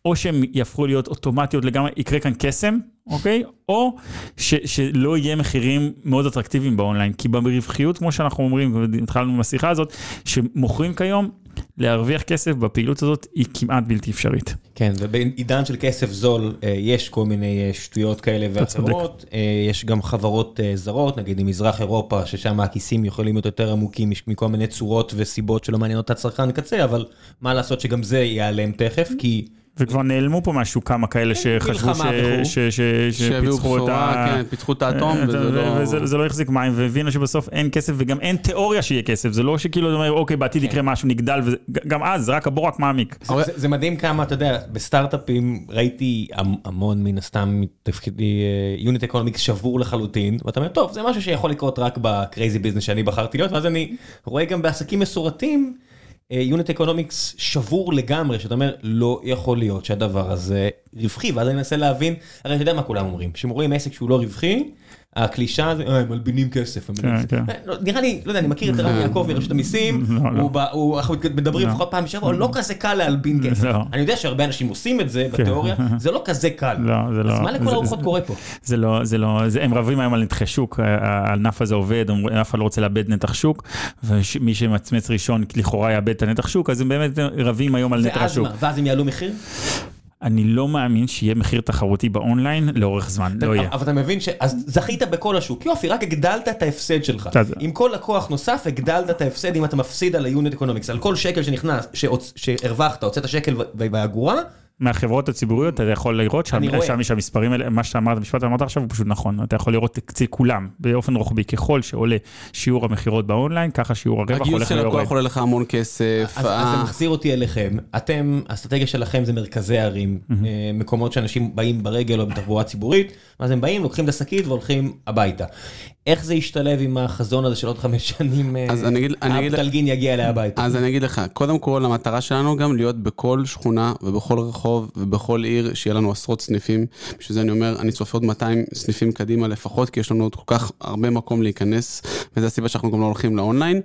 או שהן יהפכו להיות אוטומטיות לגמרי, יקרה כאן קסם. אוקיי? או ש, שלא יהיה מחירים מאוד אטרקטיביים באונליין, כי ברווחיות, כמו שאנחנו אומרים, התחלנו בשיחה הזאת, שמוכרים כיום, להרוויח כסף בפעילות הזאת היא כמעט בלתי אפשרית. כן, ובעידן של כסף זול אה, יש כל מיני אה, שטויות כאלה. ואחרות. אה, יש גם חברות זרות, נגיד ממזרח אירופה, ששם הכיסים יכולים להיות יותר עמוקים מכל מיני צורות וסיבות שלא מעניינות את הצרכן קצה, אבל מה לעשות שגם זה ייעלם תכף, כי וכבר נעלמו פה משהו כמה כאלה שחשבו מלחמה וכו'. ש- ש- ש- שהביאו שפיצחו את ה... כן, פיצחו את האטום, אה, וזה לא... וזה זה לא החזיק מים, והבינו שבסוף אין כסף וגם אין תיאוריה שיהיה כסף, זה לא שכאילו, אתה אומר, אוקיי, בעתיד יקרה משהו, נגדל, וגם אז, רק הבור רק מעמיק. זה- מדהים כמה, אתה יודע, בסטארט-אפים ראיתי המ- המון מן הסתם מתפקידי unit economics שבור לחלוטין, ואתה אומר, טוב, זה משהו שיכול לקרות רק ב crazy business שאני בחרתי להיות, ואז אני רואה גם בעסקים מסורתיים, unit economics שבור לגמרי, שאתה אומר, לא יכול להיות שהדבר הזה רווחי, ואז אני מנסה להבין, הרי אתה יודע מה כולם אומרים, כשהם רואים עסק שהוא לא רווחי, הקלישה זה, אה, הם מלבינים כסף. כן, כסף." לא, נראה לי, לא יודע, אני מכיר את רבי יעקב מרשות המיסים, לא, לא. הוא- אנחנו מדברים. לפחות פעם בשבוע, לא כזה קל להלבין כסף. אני יודע שהרבה אנשים עושים את זה בתיאוריה, [LAUGHS] זה לא כזה קל. לא, זה לא. אז מה לכל הרוחות קורה פה? זה לא, זה לא, הם רבים היום על נתחי שוק, הענף הזה עובד, אף אחד לא רוצה לאבד נתח שוק, ומי שממצמץ ראשון לכאורה יאבד את הנתח שוק, אז הם באמת רבים היום על נתח ואז. מה? ואז הם יעלו מחיר? אני לא מאמין שיהיה מחיר תחרותי באונליין לאורך זמן, לא יהיה. אבל אתה מבין ש... אז זכית בכל השוק, יופי, רק הגדלת את ההפסד שלך. עם כל לקוח נוסף הגדלת את ההפסד אם אתה מפסיד על ה unit economics. על כל שקל שנכנס, שהרווחת, הוצאת שקל באגורה, מהחברות הציבוריות אתה יכול לראות שם, אני רואה. שם יש המספרים האלה, מה שאמרת, המשפט שאמרת עכשיו הוא פשוט נכון, אתה יכול לראות אצל כולם באופן רוחבי, ככל שעולה שיעור המכירות באונליין, ככה שיעור הרווח הגיוס הולך של ויורד. לקוח עולה לך המון כסף. אז, אז אה, זה מחזיר אותי אליכם. אתם, האסטרטגיה שלכם זה מרכזי ערים, אה, מקומות שאנשים באים ברגל או בתחבורה ציבורית, ואז הם באים, לוקחים את השקית והולכים הביתה. איך זה ישתלב עם החזון הזה של עוד חמש שנים, אה, אז אני אגיד- אני אגיד- האפטלגין יגיע אליה הביתה? אז אני אגיד לך, קודם כל המטרה שלנו גם להיות בכל שכונה ובכל רחוב ובכל עיר שיהיה לנו עשרות סניפים. בשביל זה אני אומר, אני צופה עוד 200 סניפים קדימה לפחות, כי יש לנו עוד כל כך הרבה מקום להיכנס, וזו הסיבה שאנחנו גם לא הולכים לאונליין.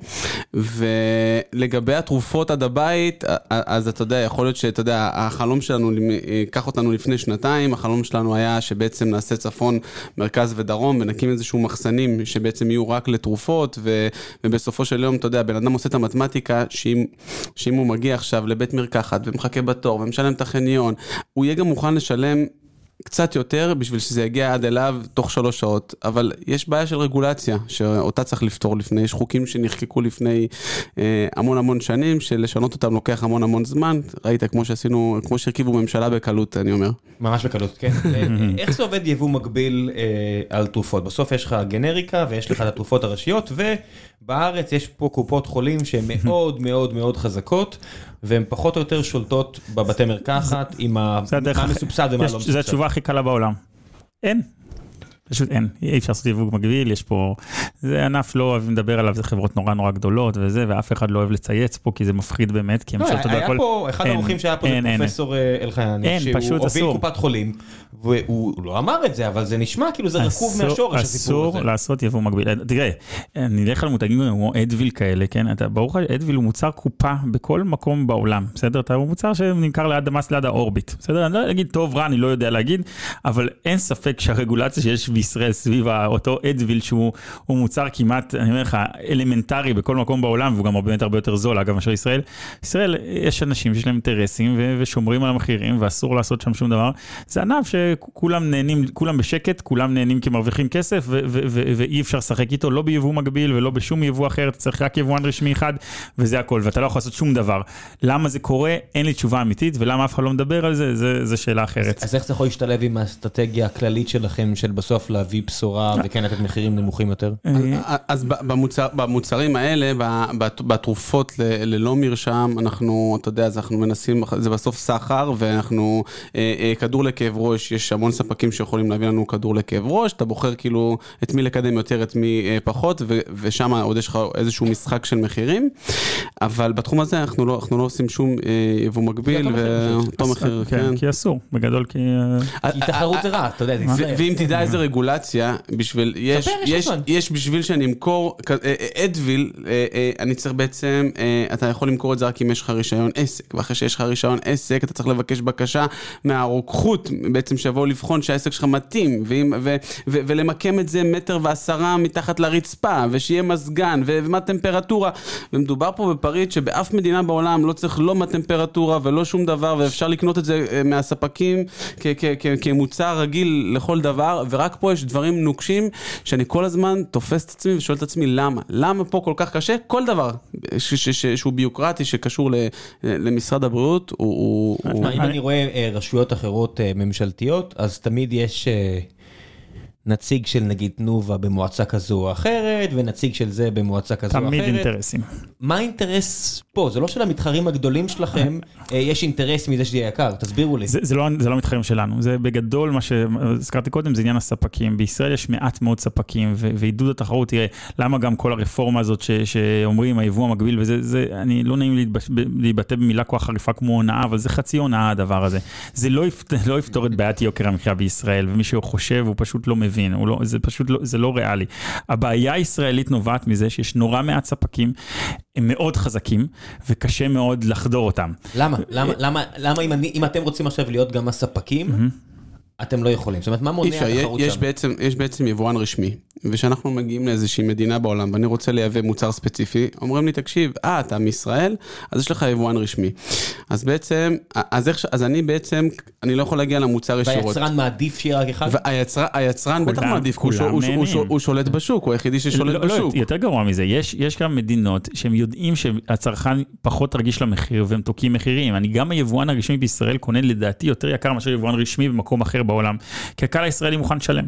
ולגבי התרופות עד הבית, אז אתה יודע, יכול להיות שאתה יודע, החלום שלנו, ייקח אותנו לפני שנתיים, החלום שלנו היה שבעצם נעשה צפון, מרכז ודרום, ונקים איזשהו מחסנים שבעצם יהיו רק לתרופות, ו, ובסופו של יום, אתה יודע, בן אדם עושה את המתמטיקה, שאם, שאם הוא מגיע עכשיו לבית מרקחת ומחכה בתור ומשלם את החניון, הוא יהיה גם מוכן לשלם קצת יותר בשביל שזה יגיע עד אליו תוך שלוש שעות, אבל יש בעיה של רגולציה שאותה צריך לפתור לפני, יש חוקים שנחקקו לפני אה, המון המון שנים, שלשנות אותם לוקח המון המון זמן, ראית כמו שעשינו, כמו שהרכיבו ממשלה בקלות, אני אומר. ממש בקלות, כן. [LAUGHS] אה, איך זה עובד יבוא מקביל אה, על תרופות? בסוף יש לך גנריקה ויש לך את התרופות הראשיות, ובארץ יש פה קופות חולים שהן [LAUGHS] מאוד מאוד מאוד חזקות, והן פחות או יותר שולטות בבתי מרקחת עם מה מסובסד ומה לא זו מסובסד. התשובה הכי קלה בעולם. אין. פשוט אין, אי אפשר לעשות יבוא מקביל, יש פה, זה ענף לא אוהבים לדבר עליו, זה חברות נורא נורא גדולות וזה, ואף אחד לא אוהב לצייץ פה, כי זה מפחיד באמת, כי הם לא, שולטות היה בהכל. פה, אחד האורחים שהיה פה זה פרופסור אה, אלחייני, אין, שהוא הוביל אסור. קופת חולים, והוא לא אמר את זה, אבל זה נשמע כאילו זה רקוב אסור- מהשורש הסיפור אסור הזה. לעשות יבוא מקביל. תראה, נלך על מותגים כמו אדוויל כאלה, כן? אתה ברור לך, אדוויל הוא מוצר קופה בכל מקום בעולם, בסדר? אתה הוא מוצר שנמכר ליד המסטיק ליד האורביט, בסדר? אני לא אגיד טוב, רע, אני לא יודע להגיד, אבל אין ספק שהרגולציה שיש בישראל סביב אותו אדוויל, שהוא הוא מוצר כמעט, אני אומר לך, אלמנטרי בכל מקום בעולם, והוא גם באמת הרבה יותר זול, אגב, מאשר ישראל. ישראל, יש אנשים שיש להם אינטרסים ו- ושומרים על המחירים, ואסור לעשות שם שום דבר. זה ענף שכולם נהנים, כולם בשקט, כולם נהנים כי מרוויחים כסף, ו- ו- ו- ואי אפשר לשחק איתו, לא ביבוא מקביל ולא בשום יבוא אחר, אתה צריך רק יבואן רשמי אחד, וזה הכל, ואתה לא יכול לעשות שום דבר. למה זה קורה? אין לי תשובה אמיתית, ולמה אף אחד לא מדבר על זה, זה שאלה אחרת. אז איך זה יכול להשתלב עם האסטרטגיה הכללית שלכם של בסוף להביא בשורה וכן לתת מחירים נמוכים יותר? אה, אז ב- במוצר, במוצרים האלה, בתרופות ללא מרשם, אנחנו, אתה יודע, אז אנחנו מנסים, זה בסוף סחר, ואנחנו, אה, אה, כדור לכאב ראש, יש המון ספקים שיכולים להביא לנו כדור לכאב ראש, אתה בוחר כאילו את מי לקדם יותר, את מי אה, פחות, ושם עוד יש לך איזשהו משחק של מחירים, אבל בתחום הזה אנחנו לא, אנחנו לא עושים שום אה, יבוא מקביל, ואותו מחיר, כן. כי אסור, בגדול כי... אה, כי תחרות זה רע, אתה יודע. ואם תדע איזה רגולציה, בשביל, יש, יש יש, בשביל שאני אמכור, כ- אה, אה, אדוויל, אה, אני צריך בעצם, אתה יכול למכור את זה רק אם יש לך רישיון עסק, ואחרי שיש לך רישיון עסק, אתה צריך לבקש בקשה מהרוקחות, בעצם שיבואו לבחון שהעסק שלך מתאים, ואם, ו, ו, ולמקם את זה מטר ועשרה מתחת לרצפה, ושיהיה מזגן, ו- ומה הטמפרטורה, ומדובר פה בפריט שבאף מדינה בעולם לא צריך לא מה טמפרטורה ולא שום דבר, ואפשר לקנות את זה מהספקים כמוצר רגיל לכל דבר, ורק פה פה יש דברים נוקשים, שאני כל הזמן תופס את עצמי ושואל את עצמי למה? למה פה כל כך קשה? כל דבר ש- ש- ש- שהוא ביוקרטי, שקשור ל- למשרד הבריאות, הוא... הוא- הוא... אם אני רואה אה, רשויות אחרות אה, ממשלתיות, אז תמיד יש אה, נציג של נגיד תנובה במועצה כזו או אחרת, ונציג של זה במועצה כזו או אחרת. תמיד אינטרסים. מה האינטרס פה? זה לא שלמתחרים הגדולים שלכם אה, יש אינטרס מזה שזה יהיה יקר, תסבירו לי. זה, זה, לא, זה לא מתחרים שלנו, זה בגדול מה שהזכרתי קודם, זה עניין הספקים. בישראל יש מעט מאוד ספקים, ועידוד התחרות, תראה, למה גם כל הרפורמה הזאת ש- שאומרים, היבוא המקביל, וזה, זה, אני לא נעים להתבטא, להתבטא במילה כל כך חריפה כמו הונאה, אבל זה חצי הונאה הדבר הזה. זה לא, יפת, לא יפתור את בעיית יוקר המחיה בישראל, ומי שחושב הוא פשוט לא מבין, הוא לא, זה פשוט לא, זה לא ריאלי. הבעיה הישראלית נובעת מזה שיש נורא מעט ספקים, הם מאוד חזקים, וקשה מאוד לחדור אותם. למה? למה, למה, למה אם, אני, אם אתם רוצים עכשיו להיות גם הספקים, אתם לא יכולים? זאת אומרת, מה מונע התחרות יש שם? בעצם, יש בעצם יבואן רשמי, וכשאנחנו מגיעים לאיזושהי מדינה בעולם ואני רוצה לייבא מוצר ספציפי, אומרים לי, תקשיב, אה, אתה מישראל, אז יש לך יבואן רשמי. אז בעצם, אז, איך, אז אני בעצם, אני לא יכול להגיע למוצר ישירות. והיצרן מעדיף שיהיה רק אחד? והיצרן היצרן בטח כולם- מעדיף, כי הוא, כולם הוא, הוא, הוא. הוא שולט בשוק, הוא היחידי ששולט לא, בשוק. לא, יותר גרוע מזה, יש, יש גם מדינות שהם יודעים שהצרכן פחות רגיש למחיר והם תוקעים מחירים. אני גם היבואן הרשמי בישראל קונה לדעתי יותר יקר מאשר יבואן רשמי במקום אחר בעולם, כי הקהל הישראלי מוכן לשלם.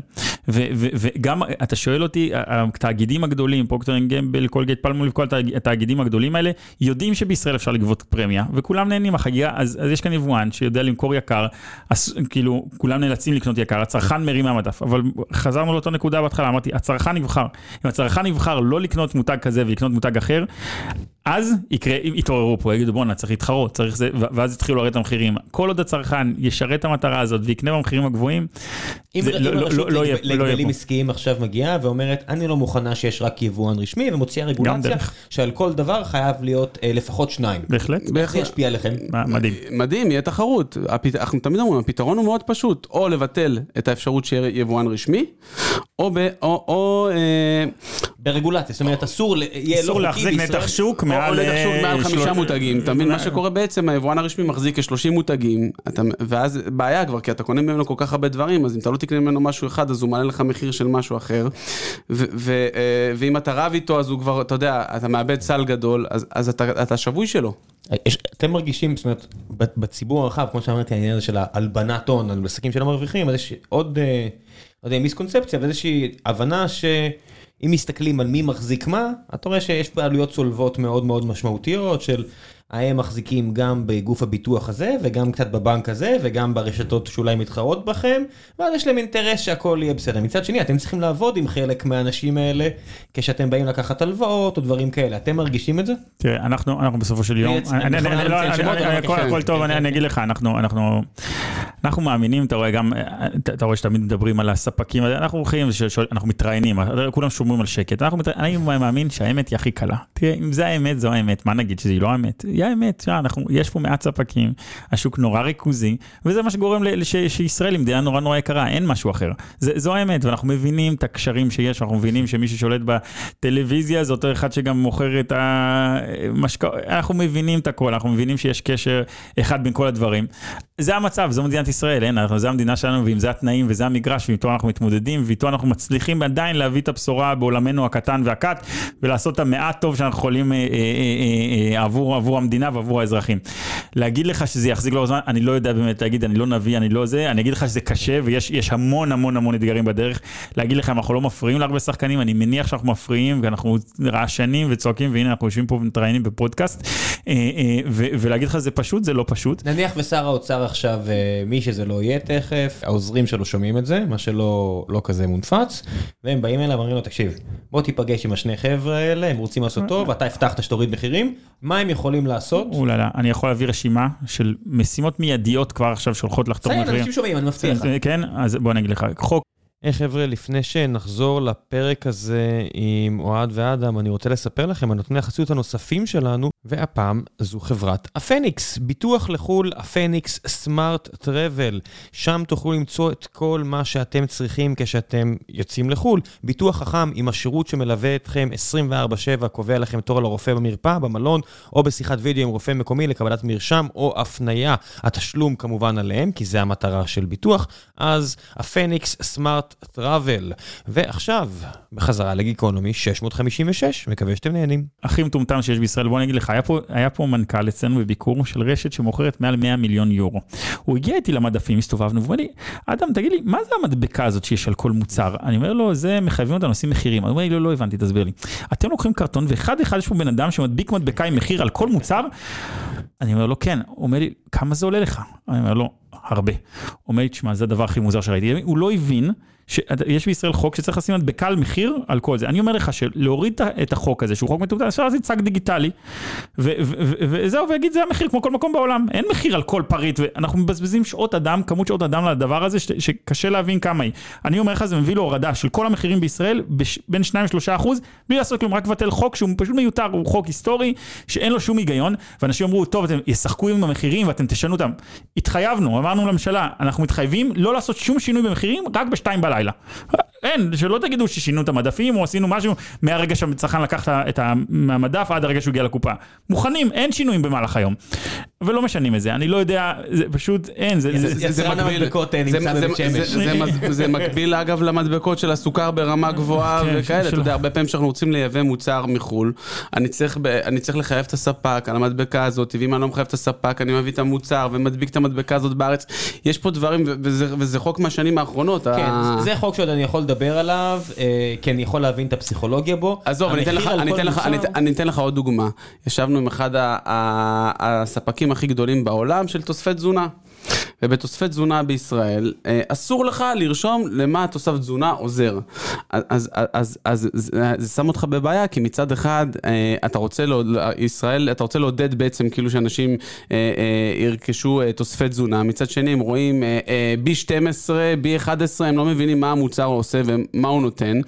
וגם, אתה שואל אותי, התאגידים הגדולים, Procter Gamble, Colgate Palmolive, כל התאג- התאגידים הגדולים האלה, יודעים שבישראל אפשר לגבות פרמיה, וכולם נהנים מהחגיגה, אז, אז יש כאן יבואן שיודע למכור יקר, אז כאילו, כולם נאלצים לקנות יקר, הצרכן מרים מהמדף, אבל חזרנו לאותו נקודה בהתחלה, אמרתי, הצרכן יבחר. אם הצרכן יבחר לא לקנות מותג כזה ולקנות מותג אחר, אז יקרה, יתעוררו פה, יגידו בואנה צריך להתחרות, צריך זה, ואז יתחילו לרדת המחירים. כל עוד הצרכן ישרת את המטרה הזאת ויקנה במחירים הגבוהים, אם זה אם לא- לא- הרשות לא- לא יהיה- להגב- לא להגבלים פה. עסקיים עכשיו מגיעה ואומרת, אני לא מוכנה שיש רק יבואן רשמי, ומוציאה רגולציה. שעל כל דבר חייב להיות אה, לפחות שניים. בהחלט, איך זה ישפיע עליכם? מדהים. מדהים, יהיה תחרות. הפת... אנחנו תמיד אומרים, הפתרון הוא מאוד פשוט, או לבטל את האפשרות שיהיה יבואן רשמי, או, ב... או, או, אה, ברגולציה, זאת אומרת, אסור, ל- יהיה אסור לא חוקי להחזיק. נתח שוק נתח שוק מעל אה, חמישה מותגים, אתה מבין? מה שקורה בעצם, היבואן הרשמי מחזיק כ-30 מותגים, אתה... ואז בעיה כבר, כי אתה קונה ממנו כל כך הרבה דברים, אז אם אתה לא תקנה ממנו משהו אחד, אז הוא מעלה לך מחיר של משהו אחר. אה, ואם אתה רב איתו, אז הוא כבר, אתה יודע, אתה מאבד סל גדול, אז, אתה, שבוי שלו. אתם מרגישים, זאת אומרת, בציבור הרחב, כמו שאמרתי, העניין הזה של ההלבנת הון, על עסקים שלא מרוויחים, אז יש עוד, אה, לא יודע, מיסקונספציה ואיזושהי הבנה שאם מסתכלים על מי מחזיק מה, אתה רואה שיש בעלויות צולבות מאוד מאוד משמעותיות של הם מחזיקים גם בגוף הביטוח הזה, וגם קצת בבנק הזה, וגם ברשתות שאולי מתחרות בכם, ואז יש להם אינטרס שהכל יהיה בסדר. מצד שני, אתם צריכים לעבוד עם חלק מהאנשים האלה, כשאתם באים לקחת הלוואות או דברים כאלה. אתם מרגישים את זה? תראה, אנחנו, אנחנו בסופו של יום, הכל- טוב. אני אגיד לך, אנחנו, אנחנו, מאמינים, אתה רואה גם, אתה רואה שתמיד מדברים על הספקים, אנחנו הולכים, אנחנו מתראיינים, כולם שומרים על שקט, אנחנו מתראיינים, אני מאמין שהאמת היא הכי קלה. תראה, אם זה האמת, זו האמת, מה נגיד שהיא לא האמת? היא האמת, שעה, אנחנו, יש פה מעט ספקים, השוק נורא ריכוזי, וזה מה שגורם לש- שישראל היא מדינה נורא נורא יקרה, אין משהו אחר. זה, זו האמת, ואנחנו מבינים את הקשרים שיש, אנחנו מבינים שמי ששולט בטלוויזיה זה אותו אחד שגם מוכר את המשקאות, אנחנו מבינים את הכל, אנחנו מבינים שיש קשר אחד בין כל הדברים. זה המצב, זו מדינת ישראל, אין, אנחנו, זה המדינה שלנו, ואם זה התנאים וזה המגרש, ואיתו אנחנו מתמודדים, ואיתו אנחנו מצליחים עדיין להביא את הבשורה בעולמנו הקטן והקט, ולעשות את המעט טוב שאנחנו יכולים אה, אה, אה, אה, עבור, עבור המדינה ועבור האזרחים. להגיד לך שזה יחזיק לאורך זמן, אני לא יודע באמת להגיד, אני לא נביא, אני לא זה, אני אגיד לך שזה קשה, ויש יש המון המון המון אתגרים בדרך. להגיד לך אנחנו לא מפריעים להרבה שחקנים, אני מניח שאנחנו מפריעים, ואנחנו רעשנים וצועקים, והנה אנחנו יושבים פה ומתראיינים בפודקאסט, אה, אה, ולהגיד לך זה פשוט, זה לא פשוט. נניח ושר האוצר עכשיו, אה, מי שזה לא יהיה תכף, העוזרים שלו שומעים את זה, מה שלא לא כזה מונפץ, והם באים אליו ואומרים לו, תקשיב, בוא תיפגש עם השני חבר'ה האלה, הם רוצים לעשות טוב, אתה הבטחת שתוריד מחירים, מה הם יכולים לעשות? אוללה, אני יכול להביא רשימה של משימות מיידיות כבר עכשיו שהולכות לחתום בסדר, מחירים. אנשים שומעים, אני מבטיח לך. כן, אז בוא אני אגיד לך, חוק היי חבר'ה, לפני שנחזור לפרק הזה עם אוהד ואדם, אני רוצה לספר לכם על נותני החסות הנוספים שלנו, והפעם זו חברת הפניקס. ביטוח לחו"ל, הפניקס סמארט טראבל. שם תוכלו למצוא את כל מה שאתם צריכים כשאתם יוצאים לחו"ל. ביטוח חכם עם השירות שמלווה אתכם 24/7, קובע לכם תור לרופא במרפאה, במלון, או בשיחת וידאו עם רופא מקומי לקבלת מרשם או הפנייה. התשלום כמובן עליהם, כי זה המטרה של ביטוח. אז הפניקס סמארט חברת טראבל. ועכשיו, בחזרה לגיקונומי 656, מקווה שאתם נהנים. הכי מטומטם שיש בישראל, בוא אני אגיד לך, היה פה, היה פה מנכ"ל אצלנו בביקור של רשת שמוכרת מעל 100 מיליון יורו. הוא הגיע איתי למדפים, הסתובבנו, והוא אומר לי, אדם, תגיד לי, מה זה המדבקה הזאת שיש על כל מוצר? אני אומר לו, זה מחייבים אותנו לשים מחירים. הוא אומר לי, לא, לא הבנתי, תסביר לי. אתם לוקחים קרטון, ואחד אחד יש פה בן אדם שמדביק מדבקה עם מחיר על כל מוצר? אני אומר לו, כן. הוא אומר לי, כמה זה עולה לך? אני אומר לו, הרבה. הוא אומר לי, תשמע, זה הדבר הכי מוזר שראיתי. הוא לא הבין שיש בישראל חוק שצריך לשים מדבקה על מחיר על כל זה. אני אומר לך שלהוריד את החוק הזה, שהוא חוק מטומטם, אפשר לעשות צג דיגיטלי, וזהו, ויגיד זה המחיר כמו כל מקום בעולם. אין מחיר על כל פריט, ואנחנו מבזבזים שעות אדם, כמות שעות אדם לדבר הזה, שקשה להבין כמה היא. אני אומר לך, זה מביא להורדה של כל המחירים בישראל בין 2-3 אחוז, בלי לעשות כלום, רק לבטל חוק שהוא פשוט מיותר, הוא חוק היסטורי, שאין לו שום היגיון, ואנשים אמרו, טוב, אתם ישחקו עם המחירים ואתם תשנו אותם. התחייבנו, אמרנו לממשלה, אנחנו מתחייבים לא לעשות שום שינוי במחירים, רק בשתיים בלילה. בלילה. אין, שלא תגידו ששינו את המדפים או עשינו משהו מהרגע שהצרכן לקח את המדף עד הרגע שהוא הגיע לקופה. מוכנים, אין שינויים במהלך היום. ולא משנים את זה, אני לא יודע, זה פשוט אין, זה... יצרן המדבקות נמצא בבית שמש. [LAUGHS] זה מקביל אגב למדבקות של הסוכר ברמה גבוהה כן, וכאלה, אתה יודע, הרבה פעמים שאנחנו רוצים לייבא מוצר מחו"ל, אני צריך לחייב את הספק על המדבקה הזאת, ואם אני לא מחייב את הספק, אני מביא את המוצר ומדביק את המדבקה הזאת בארץ. יש פה דברים, וזה חוק מהשנים האחרונות. כן, זה חוק שעוד אני יכול לדבר עליו, אה, כי אני יכול להבין את הפסיכולוגיה בו. עזוב, אני אתן לך עוד דוגמה. ישבנו עם אחד הספקים הכי גדולים בעולם של תוספי תזונה. ובתוספי תזונה בישראל, אה, אסור לך לרשום למה התוסף תזונה עוזר. אז, אז, אז, אז זה שם אותך בבעיה, כי מצד אחד, אה, אתה רוצה, ישראל, אתה רוצה לעודד בעצם כאילו שאנשים אה, ירכשו תוספי תזונה, מצד שני הם רואים B12, B11, הם לא מבינים מה המוצר עושה ומה הוא נותן.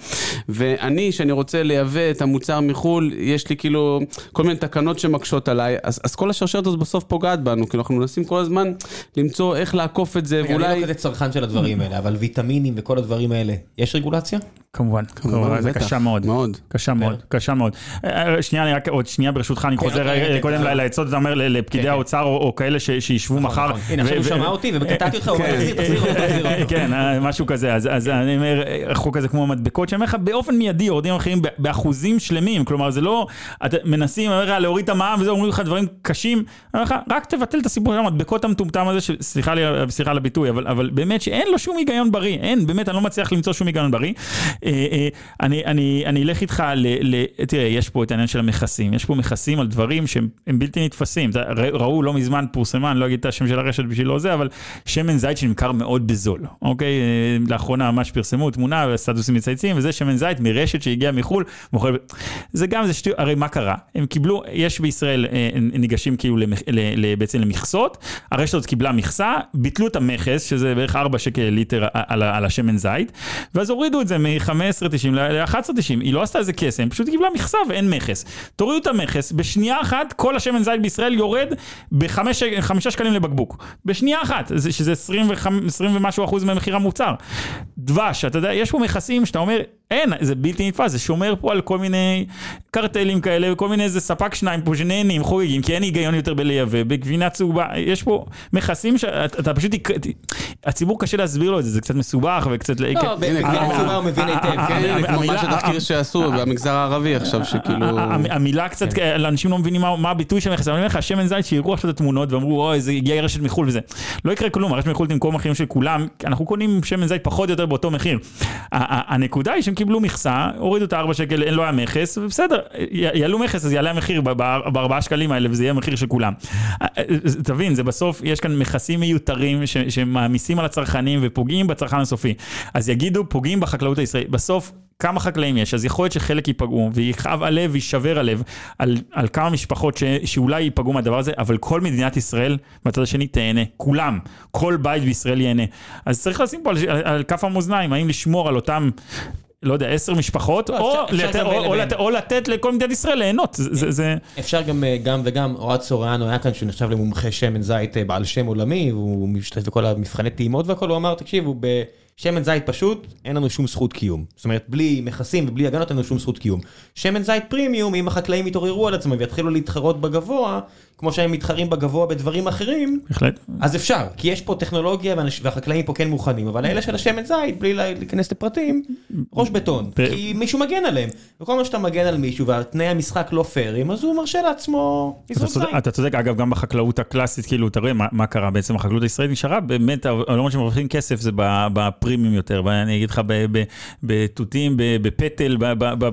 ואני, שאני רוצה לייבא את המוצר מחו"ל, יש לי כאילו כל מיני תקנות שמקשות עליי, אז, אז כל השרשרת הזאת בסוף פוגעת בנו, כאילו אנחנו מנסים כל הזמן למצוא איך לעקוף את זה, ואולי... אני לא כזה צרכן של הדברים האלה, אבל ויטמינים וכל הדברים האלה, יש רגולציה? כמובן, כמובן, זה קשה מאוד, מאוד, קשה מאוד, כן. קשה מאוד. אה, אה, שנייה, אני רק עוד שנייה ברשותך, אני כן, חוזר אוקיי, אה, קודם לעצות, אתה אומר לפקידי כן, האוצר או כאלה שישבו נכון, מחר. נכון. הנה, עכשיו הוא שמע אותי וקטעתי אותך, הוא אומר, תחזיר, תחזיר [LAUGHS] אותו. כן, משהו כזה, אז אני אומר, החוק הזה כמו מדבקות, שאני אומר לך, באופן מיידי יורדים המחירים באחוזים שלמים, כלומר זה לא, מנסים להוריד את המע"מ וזה, אומרים לך דברים קשים, אני אומר לך, רק תבטל את הסיפור של המדבקות המטומטם הזה, סליחה על הביטוי, אבל באמת שאין לו שום היגיון בריא, אין, באמת, אני לא מצליח למצוא שום היגיון בריא. אה, אה, אני, אני, אני אלך איתך ל, ל... תראה, יש פה את העניין של המכסים, יש פה מכסים על דברים שהם בלתי נתפסים. ראו לא מזמן, פורסמה, אני לא אגיד את השם של הרשת בשביל לא זה, אבל שמן זית שנמכר מאוד בזול, אוקיי? אה, לאחרונה ממש פרסמו תמונה וסטטוסים מצייצים, וזה שמן זית מרשת שהגיע מחו"ל, מוכר... זה גם, זה שטויות, הרי מה קרה? הם קיבלו, יש בישראל ניגשים כאילו למח, בעצם למכסות, הרשת הזאת קיבלה מכסה, ביטלו את המכס, שזה בערך 4 שקל ליטר על, על השמן זית, ואז הורידו את זה מ-15.90 ל-11.90, היא לא עשתה איזה קסם, פשוט קיבלה מכסה ואין מכס. תורידו את המכס, בשנייה אחת כל השמן זית בישראל יורד בחמישה שקלים לבקבוק. בשנייה אחת, שזה 20, 20 ומשהו אחוז ממחיר המוצר. דבש, אתה יודע, יש פה מכסים שאתה אומר, אין, זה בלתי נתפס, זה שומר פה על כל מיני קרטלים כאלה, וכל מיני איזה ספק שניים פה שנהנים, חוגגים, כי אין היגיון יותר בלייבא, בגבינה צהובה, יש פה מכסים שאתה פשוט, הציבור קשה להסביר לו את זה, זה קצת מסובך וקצת... לא, צהובה הוא מבין היטב. כן, כמו מה שתחקיר שעשו במגזר הערבי עכשיו, שכאילו... המילה קצת, כן. אנשים לא מבינים מה הביטוי של אבל אני אומר לך, שמן זית שיראו עכשיו את התמונות ואמרו, אוי, זה הגיע רשת מחו"ל וזה. לא יקרה כלום, הרשת מחו"ל תמכור מחירים של כולם, אנחנו קונים שמן זית פחות או יותר באותו מחיר. הנקודה היא שהם קיבלו מכסה, הורידו את הארבע שקל, לא היה מכס, ובסדר, יעלו מכס אז יעלה המחיר בארבעה שקלים האלה וזה יהיה המחיר של כולם. תבין, זה בסוף, יש כאן מכסים מיותרים שמעמיסים על הצרכנים ופוגעים בצרכן הסופי. אז יגידו, פוגעים בחקלאות הישראלית. בסוף, כמה חקלאים יש, אז יכול להיות שחלק ייפגעו, ויכאב הלב ויישבר הלב על, על כמה משפחות ש, שאולי ייפגעו מהדבר הזה, אבל כל מדינת ישראל, מהצד השני, תהנה. כולם, כל בית בישראל ייהנה. אז צריך לשים פה על, על, על כף המאזניים, האם לשמור על אותם לא יודע, עשר משפחות, לא, או, אפשר, לת... או, או, לת... או לתת לכל מדינת ישראל ליהנות. זה, זה... אפשר גם, אה, גם וגם, אוהד סוריאנו היה כאן, שנחשב למומחה שמן זית אה, בעל שם עולמי, והוא משתתף בכל המבחני טעימות והכל, הוא אמר, תקשיבו, ב... שמן זית פשוט, אין לנו שום זכות קיום. זאת אומרת, בלי מכסים ובלי הגנות אין לנו שום זכות קיום. שמן זית פרימיום, אם החקלאים יתעוררו על עצמם ויתחילו להתחרות בגבוה, כמו שהם מתחרים בגבוה בדברים אחרים, בהחלט. אז אפשר, כי יש פה טכנולוגיה והחקלאים פה כן מוכנים, אבל האלה של השמן זית, בלי לה- להיכנס לפרטים, ראש בטון, כי מישהו מגן עליהם. וכל מה שאתה מגן על מישהו ותנאי המשחק לא פיירים, אז הוא מרשה לעצמו לזרוק צודק, זית. אתה צודק, אגב, גם בחקלאות הקלאסית, כאילו, אתה רואה מה, מה קרה בעצם, החקלאות הישראלית נשארה, באמת, העולמות שמרוויחים כסף זה בפרימיום יותר, ב- אני אגיד לך, בתותים, בפטל,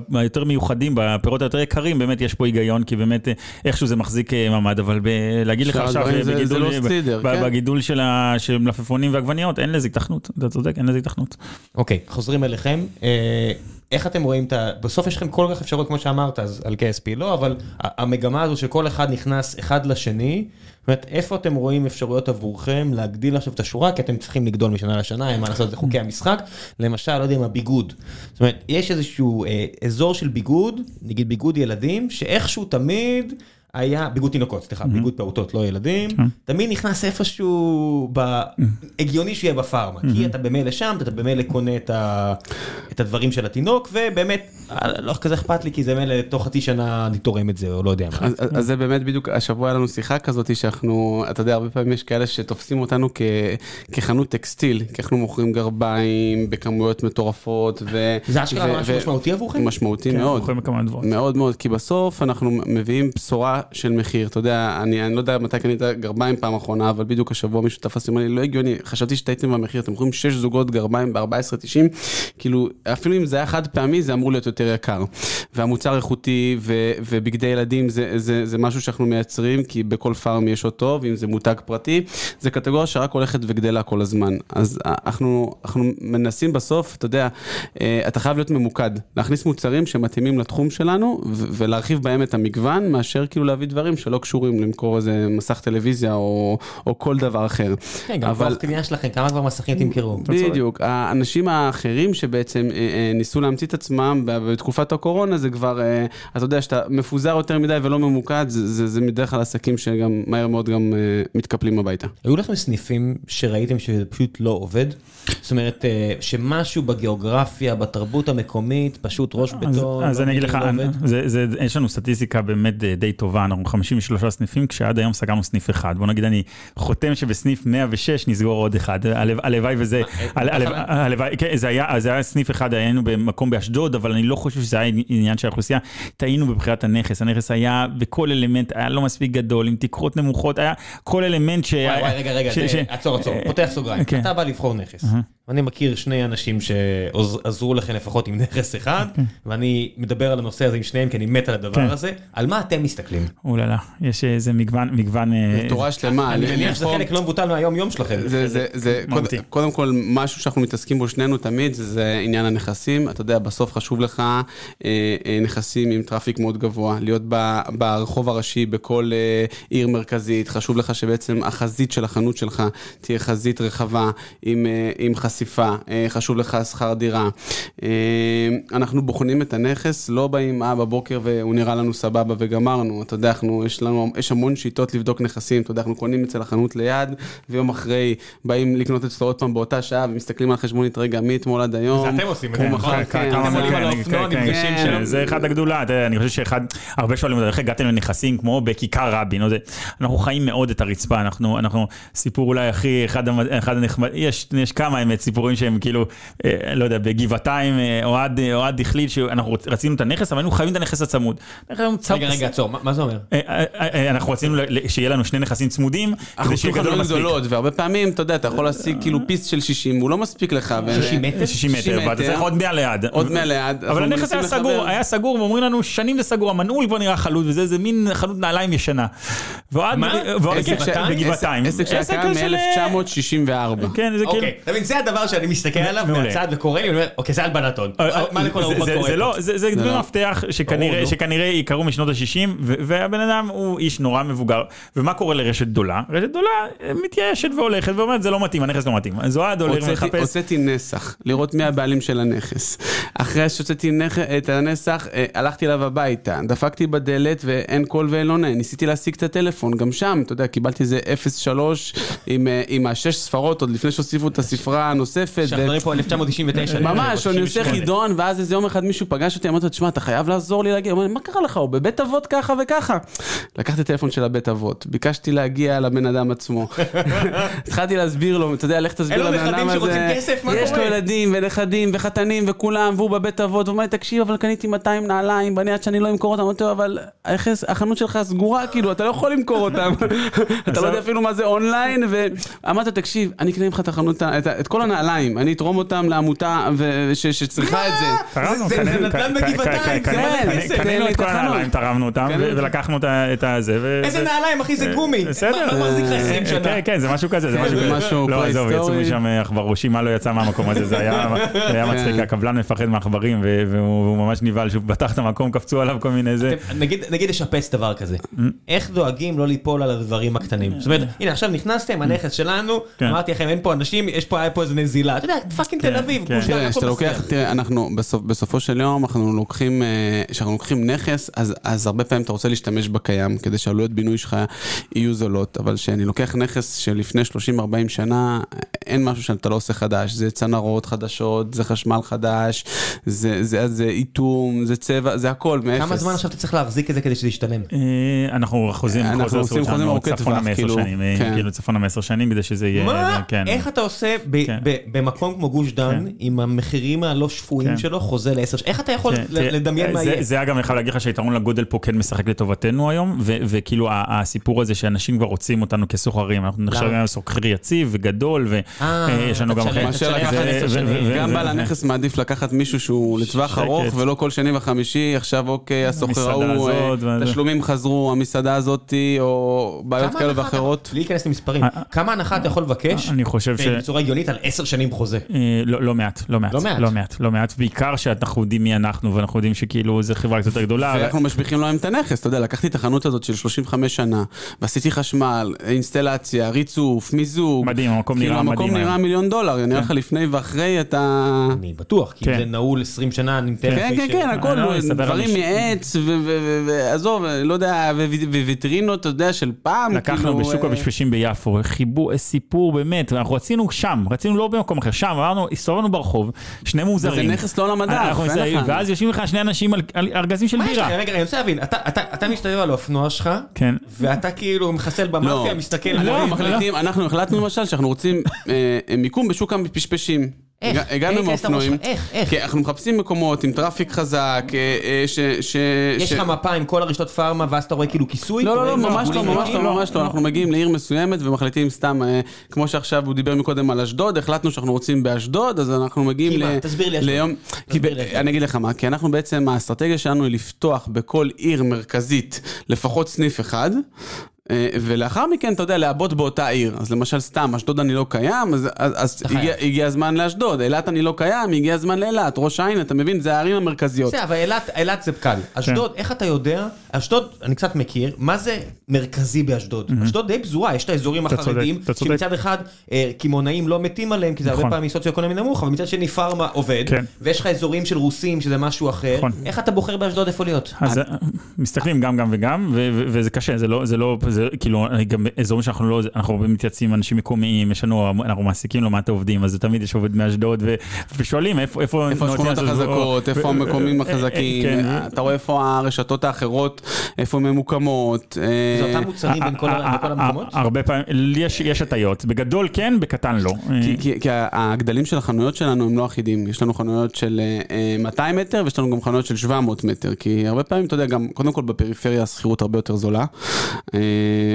ביותר מיוחדים, בפירות היותר יקרים, באמת יש פה היגיון, כי באמת איכשהו זה מחזיק אה, מעמד, אבל ב- להגיד לך עכשיו, זה- בגידול- זה לא סלידר, ב- כן. בגידול של ה- של מלפפונים ועגבניות, אין לזה התכנות, אתה צודק, אין לזה התכנות. אוקיי, חוזרים אליכם. אה, איך אתם רואים את ה... בסוף יש לכם כל כך אפשרות, כמו שאמרת, אז על KSP לא, אבל המגמה הזו שכל אחד נכנס אחד לשני, זאת אומרת, איפה אתם רואים אפשרויות עבורכם להגדיל עכשיו את השורה, כי אתם צריכים לגדול משנה לשנה, אין מה לעשות, זה חוקי המשחק. למשל, לא יודע, עם הביגוד. זאת אומרת, יש איזשהו אה, אזור של ביגוד, נגיד ביגוד ילדים, שאיכשהו תמיד... היה, ביגוד תינוקות, סליחה, ביגוד פעוטות, לא ילדים, תמיד נכנס איפשהו, ב- הגיוני שיהיה בפארמה, כי אתה במילא שם, אתה במילא קונה את ה- את הדברים של התינוק, ובאמת, אה, לא כזה אכפת לי, כי זה מילא תוך חצי שנה אני תורם את זה, או לא יודע מה. אז, אז זה באמת בדיוק, השבוע היה לנו שיחה כזאת שאנחנו, אתה יודע, הרבה פעמים יש כאלה שתופסים אותנו כ, כחנות טקסטיל, כי אנחנו מוכרים גרביים בכמויות מטורפות. ו, זה אשכרה ו- משהו ו- משמעותי עבורכם? משמעותי כן, מאוד. מוכרים בכמה דברים. מאוד מאוד, כי בסוף אנחנו מביאים בשורה של מחיר, אתה יודע, אני, אני לא יודע מתי קנית גרביים פעם אחרונה, אבל בדיוק השבוע מישהו תפס לי, אמר לי, לא הגיוני, חשבתי שטעיתם במחיר, אתם מוכרים 6 זוגות גרביים ב-14.90, כאילו, אפילו אם זה היה חד פעמי, זה אמור להיות יותר יקר. והמוצר איכותי ו, ובגדי ילדים זה, זה, זה משהו שאנחנו מייצרים, כי בכל פארם יש אותו, ואם זה מותג פרטי, זה קטגוריה שרק הולכת וגדלה כל הזמן. אז אנחנו, אנחנו מנסים בסוף, אתה יודע, אה, אתה חייב להיות ממוקד, להכניס מוצרים שמתאימים לתחום שלנו, ולהרחיב בהם את המגוון, מאשר כאילו להביא דברים שלא קשורים למכור איזה מסך טלוויזיה או, או כל דבר אחר. כן, גם כוח קנייה שלכם, כמה כבר מסכים תמכרו? בדיוק, האנשים האחרים שבעצם אה, אה, ניסו להמציא את עצמם בתקופת הקורונה זה כבר, אה, אתה יודע, שאתה מפוזר יותר מדי ולא ממוקד, זה, זה, זה בדרך כלל עסקים שגם מהר מאוד גם אה, מתקפלים הביתה. היו לכם סניפים שראיתם שזה פשוט לא עובד? זאת אומרת, אה, שמשהו בגיאוגרפיה, בתרבות המקומית, פשוט ראש אז, בטון, אז לא אני אגיד לך, לא? זה, זה, יש לנו סטטיסטיקה באמת אה, די טובה, אנחנו 53 סניפים, כשעד היום סגרנו סניף אחד. בוא נגיד, אני חותם שבסניף 106 נסגור עוד אחד, הלו- הלוואי וזה, הל- הלו- הלוואי, כן, זה היה, זה היה סניף אחד, היינו במקום באשדוד, אבל אני לא חושב שזה היה עניין של האוכלוסייה, טעינו בבחירת הנכס, הנכס היה בכל אלמנט, היה לא מספיק גדול, עם תקרות נמוכות, היה כל אלמנט ש... וואי וואי, רגע, רגע, עצור, עצור, אה, פותח סוגריים. כן. אתה בא לבחור נכס. אני מכיר שני אנשים שעזרו לכם לפחות עם נכס אחד, [LAUGHS] ואני מדבר על הנושא הזה עם שניהם, כי אני מת על כן. הדבר הזה. על מה אתם מסתכלים? אוללה, יש איזה מגוון, מגוון... אה, תורה שלמה. אני מניח שזה חלק לא מבוטל מהיום-יום שלכם. זה, זה, זה מהותי. קודם, קודם כל, משהו שאנחנו מתעסקים בו שנינו תמיד, זה, עניין הנכסים. אתה יודע, בסוף חשוב לך אה, אה, נכסים עם traffic מאוד גבוה, להיות ב, ברחוב הראשי בכל אה, עיר מרכזית, חשוב לך שבעצם החזית של החנות שלך תהיה חזית רחבה עם, אה, עם חשיפה, אה, חשוב לך שכר דירה. אה, אנחנו בוחנים את הנכס, לא באים, אה, בבוקר והוא נראה לנו סבבה וגמרנו. אתה יודע, אנחנו, יש לנו, יש המון שיטות לבדוק נכסים, אתה יודע, אנחנו קונים אצל החנות ליד, ויום אחרי באים לקנות אצלו עוד פעם באותה שעה, ומסתכלים על חשבונית, רגע, מאתמול עד היום. זה אתם עושים את הוא זה, נכון? כן, אתם זה- עולים על כן, האופנוע, כן, נפגשים כן, שם. זה אחד הגדולה, אני חושב שאחד, הרבה שואלים אותי, איך הגעתם לנכסים כמו בכיכר רבין, אנחנו חיים מאוד את הרצפה, אנחנו, אנחנו, סיפור אולי הכי, אחד, הנחמד, יש, יש כמה האמת, סיפורים שהם כאילו, אה, לא יודע, בגבעתיים, אה, אוהד, אה, אוהד החליט שאנחנו רצינו את הנכס, אבל היינו חייבים את הנכס הצמוד. רגע, רגע, עצור, מה זה אומר? אה, אה, אה, אנחנו רצינו שיהיה לנו שני נכסים צמודים, אנחנו כדי שיהיה גדול מספיק. גדולות, והרבה פעמים, אתה יודע, אתה יכול להשיג כאילו פיס של 60, הוא לא מספיק לך. ו- 60 מטר? 60 מטר, ואתה צריך עוד 100 ליד. עוד 100 ליד. אבל הנכס היה. סגור, היה סגור, ואומרים לנו, שנים זה סגור, המנעול כבר נראה חלוט, וזה איזה מין חנות נעליים ישנה. ועוד, מה? בגבעתיים. עסק שהיה של- מ-1964. כן, זה כאילו... הדבר שאני מסתכל עליו. מהצד וקורא לי, אומר, אוקיי, זה הלבנת הון. אה, מה לכל זה- הרוחות קורה זה לא? זה זה דמי. מפתח שכנראה יקרו משנות ה-60 והבן אדם הוא איש נורא מבוגר ומה קורה לרשת גדולה? רשת גדולה אה, מתייאשת והולכת ואומרת זה לא מתאים הנכס לא מתאים אז אוהד הולך הוצאתי- ומחפש הוצאתי נסח, לראות מי הבעלים של הנכס. אחרי שהוצאתי את הנסח, אה, הלכתי אליו הביתה, דפקתי בדלת ואין קול ואין עונה, ניסיתי להשיג את הטלפון, גם שם, אתה יודע, קיבלתי איזה 03 עם, אה, עם השש ספרות, עוד לפני שהוסיפו את הספרה נוספת. מדברים פה 1999. ממש, אני עושה 98. חידון, ואז איזה יום אחד מישהו פגש אותי, אמרתי לו, תשמע, אתה חייב לעזור לי להגיע. הוא אומר לי, מה קרה לך? הוא בבית אבות ככה וככה. לקחתי טלפון של הבית אבות, ביקשתי להגיע לבן אדם עצמו. [LAUGHS] התחלתי להסביר לו, אתה יודע, לך תסביר לבן אדם הזה. יש לו? ילדים ונכדים וחתנים וכולם, והוא בבית אבות, הוא אומר תקשיב, אבל קניתי 200 נעליים, ואני עד שאני לא אמכור אותם, אמרתי לו, אבל החנות שלך סגורה, כאילו, אתה לא יכול למכור אותם. [LAUGHS] אתה לא יודע אפילו מה זה אונליין, ואמרתי לו, תקשיב, אני אקנה ממך את החנות, את כל הנעליים, אני אתרום אותם לעמותה שצריכה את זה. תרמנו, זה- זה קנינו- נדל"ן ק- ק- בגבעתיים, זה מלא כסף. קנינו את כל הנעליים. תרמנו אותם, כן. ולקחנו את הזה. ו- איזה נעליים, אחי, זה גומי. בסדר. מה מחזיק לך 20 אה, שנה? כן, כן, זה משהו כזה, זה משהו זה כזה. משהו לא, עזוב, יצאו. משם עכברושים, מה לא יצא מהמקום הזה, זה היה [LAUGHS] היה מצחיק, כן. הקבלן מפחד מעכברים, והוא ממש נבהל, שהוא פתח את המקום, קפצו עליו כל מיני זה. נגיד לשפץ דבר כזה, איך דואגים לא ליפול על הדברים הקטנים? זאת אומרת, הנה עכשיו נכנסתם, הנכס שלנו, כן. אמרתי לכם אין פה אנשים, יש פה היה פה איזה נזילה, אתה יודע, fucking כן, תל אביב, כן. גוש דן, הכל כשאתה לוקח, בסדר. תראה, אנחנו בסופ, בסופו של יום, אנחנו לוקחים, אה, כשאנחנו לוקחים נכס, אז, הרבה פעמים אתה רוצה להשתמש בקיים, כדי שעלויות בינוי שלך יהיו זולות, אבל כשאני לוקח נכס שלפני 30-40 שנה, אין משהו שאתה לא עושה חדש, זה צנרות חדשות, זה חשמל חדש, זה, איתום, זה צבע, זה הכל, מאפס. כמה זמן עכשיו אתה צריך להחזיק את זה כדי שזה ישתלם? אה, אנחנו חוזים, אנחנו חוזר עושים חוזים ארוכי טווח, כאילו, אה, כן. כאילו צפונה מעשר שנים, כדי שזה יהיה, מה? כן. איך אתה עושה כן. ב- במקום כמו גוש דן, עם המחירים הלא שפויים כן. שלו, חוזה לעשר שנים? איך אתה יכול כן, לדמיין מה זה- יהיה? זה אגב, אני חייב להגיד לך שהיתרון לגודל פה כן משחק לטובתנו היום, ו- וכאילו ה- הסיפור הזה שאנשים כבר רוצים אותנו כסוחרים, אנחנו נחשבים היום סוחר יציב וגדול, אה, ויש לנו גם... גם בעל הנכס מעדיף לקחת מישהו שהוא לטווח. ארוך, ולא כל שני וחמישי, עכשיו אוקיי, הסוחר ההוא, אה, הזאת. תשלומים חזרו, המסעדה הזאתי, או בעיות כאלה ואחרות. בלי להיכנס למספרים, אה, כמה הנחה אתה יכול לבקש אני חושב ש... בצורה הגיונית על עשר שנים חוזה? אה, לא, לא מעט, לא מעט, לא מעט. לא מעט, לא מעט, בעיקר שאנחנו יודעים מי אנחנו, ואנחנו יודעים שכאילו זו חברה קצת יותר גדולה. ואנחנו משביחים להם את הנכס, אתה יודע, לקחתי את החנות הזאת של 35 שנה, ועשיתי חשמל, אינסטלציה, ריצוף, מיזוג. מדהים, המקום כאילו נראה מדהים המקום נראה. מיליון דולר, נראה לך לפני ואחרי אתה... אני בטוח, כי כן. זה נעול 20 שנה, אני מתאר כן, לעצמי כן, ש- כן, הכל, אני לא דברים מעץ, ועזוב, לא יודע, וויטרינות, אתה יודע, של פעם, לקחנו כאילו, בשוק אה, הבשבשים ביפו, חיבור, סיפור באמת, אנחנו רצינו שם, רצינו לא במקום אחר, שם, אמרנו, הסתובבנו ברחוב, שני מוזרים. נכס לא למדף, אין לך. ואז יושבים לך שני אנשים על על ארגזים של? בירה. רגע, אני רוצה להבין, אתה- אתה אתה מסתובב על האופנוע שלך, כן. ואתה כאילו מחסל במאפיה, מסתכל, לא, מחליטים, אנחנו החלטנו למשל שאנחנו רוצים אה, מיקום בשוק הפשפשים. איך? הגע- הגענו עם שלך? איך? איך? כי אנחנו מחפשים מקומות עם טראפיק חזק, אה, אה, ש... ש- יש ש- לך מפה עם כל הרשתות פארמה, ואז אתה רואה כאילו כיסוי? לא, לא, לא, ממש לא, ממש? לא, ממש לא, אנחנו מגיעים לעיר מסוימת ומחליטים סתם, אה, כמו שעכשיו הוא דיבר מקודם על אשדוד, החלטנו שאנחנו רוצים באשדוד, אז אנחנו מגיעים ל... מה? תסביר לי אשדוד. ליום... כי ב- תסביר לי אשדוד. אני אגיד לך מה, כי אנחנו בעצם, האסטרטגיה שלנו היא לפתוח בכל עיר מרכזית לפחות סניף אחד. אה, ולאחר מכן, אתה יודע, לעבוד באותה עיר. אז למשל, סתם, אשדוד אני לא קיים, אז, אז, אז חייב. הגיע, הגיע הזמן לאשדוד. אילת אני לא קיים, הגיע הזמן לאילת. ראש העין, אתה מבין? זה הערים המרכזיות. בסדר, אבל אילת- אילת זה קל. אשדוד, איך אתה יודע? אשדוד, אני קצת מכיר, מה זה מרכזי באשדוד? אשדוד די פזורה, יש את האזורים צודק. שמצד אחד אה, קמעונאים לא מתים עליהם, כי זה הרבה נכון. פעמים סוציו-אקונומי נמוך, אבל מצד שני פארמה עובד, כן. ויש לך אזורים של רוסים שזה משהו אחר. נכון. איך אתה בוחר באשדוד איפה להיות? אז אה, מסתכלים גם גם וגם ו- ו- וזה קשה זה לא זה לא זה כאילו גם אזורים שאנחנו לא אנחנו הרבה מתייעצים עם אנשים מקומיים יש לנו אנחנו מעסיקים לא מעט עובדים אז תמיד יש עובד מאשדוד ו- ושואלים איפה איפה השכונות החזקות, איפה המקומים אה, החזקים, כן, אתה רואה איפה הרשתות האחרות, איפה הן ממוקמות. זה אה, אותם מוצרים בין כל ה- בכל המקומות? הרבה פעמים יש הטיות בגדול כן בקטן לא. כי- כי- כי הגדלים של החנויות שלנו הם לא אחידים, יש לנו חנויות של אה, אה, 200 מטר ויש לנו גם חנויות של 700 מטר, כי הרבה פעמים, אתה יודע, גם קודם כל בפריפריה השכירות הרבה יותר זולה, אה,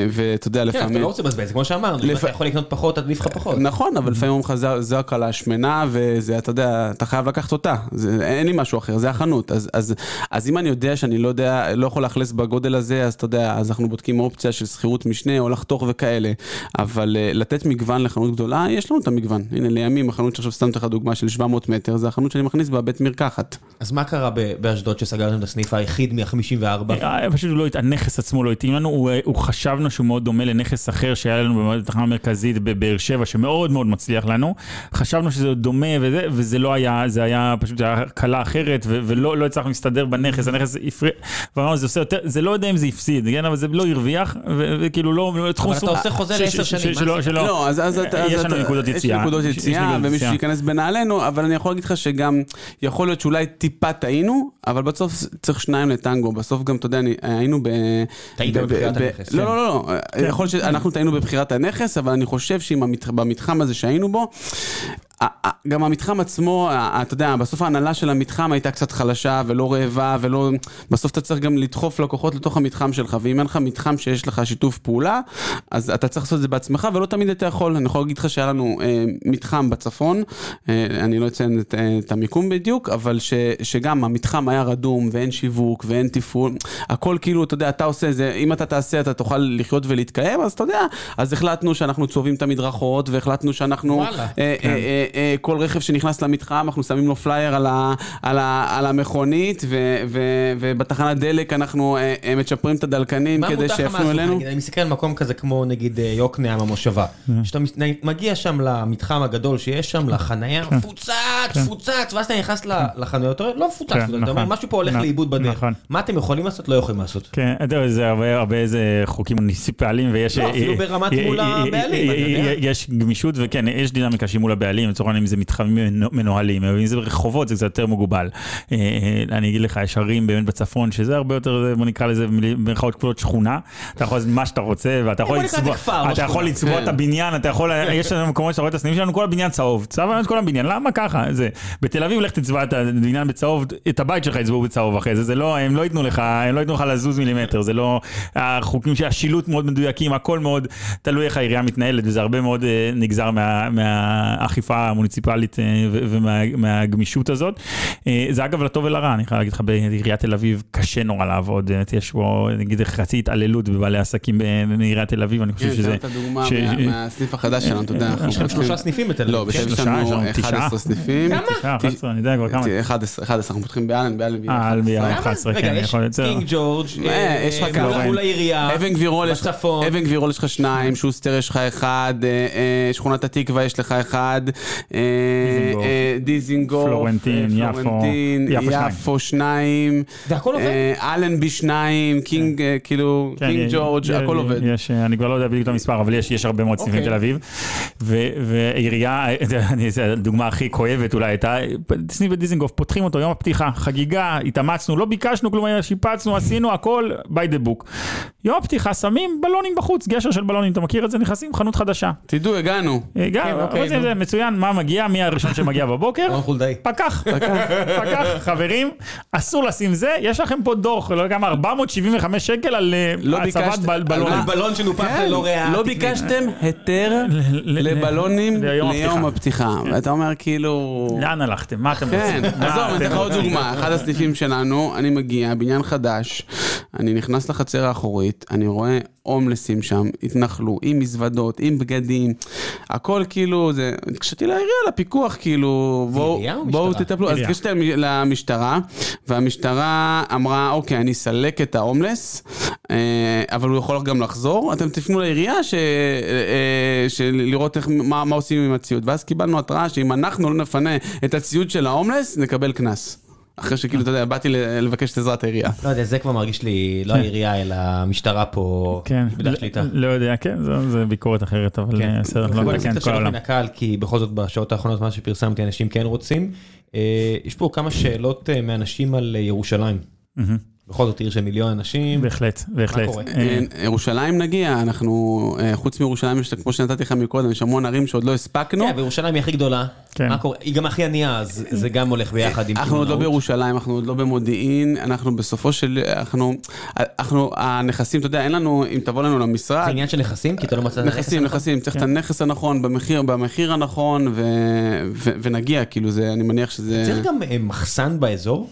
ואתה יודע, כן, אבל אתה לפעמים... לא רוצה לבזבז, זה כמו שאמרנו, אם אתה יכול לקנות פחות, עדיף לך פחות. נכון, אבל לפעמים אומרים לך, "זה- זו הקלה השמנה, וזה, אתה יודע, אתה חייב לקחת אותה. זה, אין לי משהו אחר, זה החנות. אז, אז, אז אם אני יודע שאני לא יודע, לא יכול לאכלס בגודל הזה, אז אתה יודע, אז אנחנו בודקים אופציה של שכירות משנה, או לחתוך וכאלה. אבל uh, לתת מגוון לחנות גדולה, יש לנו את המגוון. הנה, לימים, החנות שעכשיו שמתי לך דוגמה של 700 מטר, זה החנות שאני מכניס בה בית מרקחת. אז מה קרה באשדוד שסגרתם את הסניף היחיד מה-54? אה, פשוט לא, הנכס עצמו לא התאים לנו, הוא, הוא חשבנו שהוא מאוד דומה לנכס אחר שהיה לנו בתחנה המרכזית בבאר שבע, שמאוד מאוד מצליח לנו. חשבנו שזה דומה וזה, וזה לא היה, זה היה פשוט היה קלה אחרת, ו, ולא לא הצלחנו להסתדר בנכס, הנכס הפריע, ואמרנו זה עושה יותר, זה לא יודע אם זה הפסיד, כן, אבל זה לא הרוויח, ו- וכאילו לא, תחום אבל אתה עושה חוזה לעשר שנים, שלא-? שלא- לא, אז, אז, אתה- אז יש לנו נקודות יציאה. נקודות יש- יש יציאה, נקודות ומישהו. שייכנס בנעלינו, אבל אני יכול להגיד לך שגם, יכול להיות שאולי טיפה טעינו, אבל בסוף צריך שניים לטנגו, בסוף גם, אתה יודע, היינו ב... טעית ב- בבחירת הנכס, לא, כן. לא, לא, לא, יכול להיות שאנחנו טעינו בבחירת הנכס, אבל אני חושב שבמתחם הזה שהיינו בו, גם המתחם עצמו, אתה יודע, בסוף ההנהלה של המתחם הייתה קצת חלשה ולא רעבה ולא... בסוף אתה צריך גם לדחוף לקוחות לתוך המתחם שלך, ואם אין לך מתחם שיש לך שיתוף פעולה, אז אתה צריך לעשות את זה בעצמך, ולא תמיד אתה יכול. אני יכול להגיד לך שהיה לנו אה, מתחם בצפון, אה, אני לא אציין את, אה, את המיקום בדיוק, אבל ש, שגם המתחם היה רדום, ואין שיווק, ואין תפעול, הכל כאילו, אתה יודע, אתה עושה זה, אם אתה תעשה, אתה תוכל לחיות ולהתקיים, אז אתה יודע, אז החלטנו שאנחנו צובעים את המדרכות, והחלטנו שאנחנו... וואלה. אה, כן. אה, אה, כל רכב שנכנס למתחם, אנחנו שמים לו פלייר על, ה, על, ה, על המכונית, ו, ו, ובתחנת דלק אנחנו אה, אה, מצ'פרים את הדלקנים מה כדי שיפנו? אלינו. נגיד, אני מסתכל על מקום כזה כמו נגיד אה, יוקנעם המושבה. כשאתה מס- נגיד, מגיע שם למתחם הגדול שיש שם, לחנייה, מפוצץ, מפוצץ, ואז אתה נכנס לחנויות, לא מפוצץ, כן, אתה אומר, נכון. משהו פה הולך נכון, לאיבוד בדרך. נכון. מה אתם יכולים לעשות? לא יכולים לעשות. כן, אתה יודע, זה הרבה, איזה חוקים מוניציפליים ויש... לא, אפילו אה, ברמת אה, מול אה, אה, הבעלים, אה, אתה יודע. אה, יש גמישות וכן, יש דינמיקה שהיא מול הבעלים, לצורך העניין אם זה מתחמים מנו- מנוהלים, אם זה רחובות זה קצת יותר מוגבל. אה, אה, אני אגיד לך, יש ערים באמת בצפון, שזה הרבה יותר, בוא נקרא לזה במירכאות כפולות שכונה, אתה יכול לעשות מה שאתה רוצה, ואתה יכול לצבוע, אתה יכול. לצבוע כן. את הבניין, אתה יכול, יש לנו מקומות שאתה רואה את הסניפים שלנו, כל הבניין צהוב, צבע את כל הבניין, למה ככה? זה, בתל אביב לך תצבע את הבניין בצהוב, את הבית שלך יצבעו בצהוב אחרי זה, זה לא, הם לא ייתנו לך, הם לא ייתנו לך לזוז מילימטר, זה לא, החוקים שהשילוט מאוד מדויקים, הכל מאוד תלוי איך העירייה מתנהלת, וזה הרבה מאוד אה, נגזר מה- מהאכיפה המוניציפלית אה, ומהגמישות הזאת. אה, זה אגב לטוב ולרע, אני חייב להגיד לך, בעיריית תל אביב קשה נורא לעבוד, אה, יש פה נגיד חצי התעללות בבעלי עסקים בעיריית תל אביב, אני חושב כן, שזה... את הדוגמה ש- מה- מהסניף החדש שלנו, אתה יודע, אנחנו יש לכם שלושה סניפים בתל אביב. לא, בתל כן? אביב יש שלושה, יש לנו לנו תשעה. 11 סניפים. כמה? תשעה, 11, אני יודע כבר כמה. תראה, 11, 11, אנחנו פותחים באלן, באלן. אה, אלנבי, באלן. 11, רגע, כן, יש יכול להיות. קינג ג'ורג', יש לך כמה. מול- מול העירייה, אבן גבירול יש לך- בצפון. אבן גבירול יש לך שניים, שוסטר יש לך אחד, שכונת התקווה יש לך אחד, דיזינגוף. אה, דיזינגוף, פלורנטין, אה, יפו, פלורנטין, יפו שניים. והכל עובד? אה, אלנבי שניים, קינג, אה, כאילו, כן, קינג ג'ורג', הכל עובד. יש, אני כבר לא יודע בדיוק את המספר, אבל יש, יש הרבה מאוד סניפים אוקיי. בתל אביב. ו- ועירייה, [LAUGHS] הדוגמה הכי כואבת אולי הייתה, סניף בדיזינגוף, פותחים אותו, יום הפתיחה, חגיגה, התאמצנו, לא ביקשנו כלום, שיפצנו, עשינו הכל by the book. יום הפתיחה שמים בלונים בחוץ, גשר של בלונים, אתה מכיר את זה? נכנסים, חנות חדשה. תדעו, הגענו. גם, כן, אוקיי, אבל זה- נו. זה מצוין, מה מגיע, מי הראשון שמגיע בבוקר? רון חולדאי. פקח, פקח, חברים, אסור לשים זה, יש לכם פה דוח, לא יודע כמה, 475 שקל על אה, לא הצבת ביקשת- בל- בלונים. על בלון שנופח כן, ללא ריאה. לא. ביקשתם היתר ל- לבלונים ליום ליום הפתיחה. הפתיחה. ואתה אומר כאילו... לאן הלכתם? מה אתם כן, רוצים? מה עזוב, אני אתם אתן לך עוד רוצים? דוגמה, אחד הסניפים שלנו, אני מגיע, בניין חדש, אני נכנס לחצר האחורית, אני רואה הומלסים שם, התנחלו, עם מזוודות, עם בגדים, הכל כאילו, זה, התקשרתי לעירייה, לפיקוח, כאילו, בואו בואו משטרה? תטפלו, אז. התקשרתי למשטרה, והמשטרה אמרה, אוקיי, אני אסלק את ההומלס, אה, אבל הוא יכול גם לחזור, אתם תפנו לעירייה ש- אה, של לראות איך, מה מה עושים עם הציוד, ואז קיבלנו התראה שאם אנחנו לא נפנה את הציוד של ההומלס, נקבל קנס. אחרי שכאילו, אתה יודע, באתי לבקש את עזרת העירייה. לא יודע, זה כבר מרגיש לי, לא העירייה, אלא המשטרה פה, כן, איבדה לא- שליטה. לא יודע, כן, זו- זו ביקורת אחרת, אבל כן. אה, בסדר, לא נעשה את כל העולם. כי בכל זאת בשעות האחרונות, מה שפרסמתי, אנשים כן רוצים. אה, יש פה כמה שאלות אה, מאנשים על ירושלים. בכל זאת עיר של מיליון אנשים. בהחלט, בהחלט. קורה? אה, אה, ירושלים נגיע, אנחנו, אה, חוץ מירושלים, יש, כמו שנתתי לך מקודם, יש המון ערים שעוד לא הספקנו. כן, וירושלים היא הכי גדולה. כן. מה קורה? היא גם הכי ענייה, אז זה גם הולך ביחד עם אנחנו עוד לא. בירושלים, אנחנו עוד לא במודיעין, אנחנו בסופו של, אנחנו, אנחנו, הנכסים, אתה יודע, אין לנו, אם תבוא לנו למשרד, זה עניין של נכסים? כי אתה לא מצאת את הנכס נכסים, הנכון? נכסים, צריך את הנכס הנכון, במחיר, במחיר הנכון, ו, ו, ונגיע, כאילו זה, אני מניח שזה... צריך גם מחסן באזור?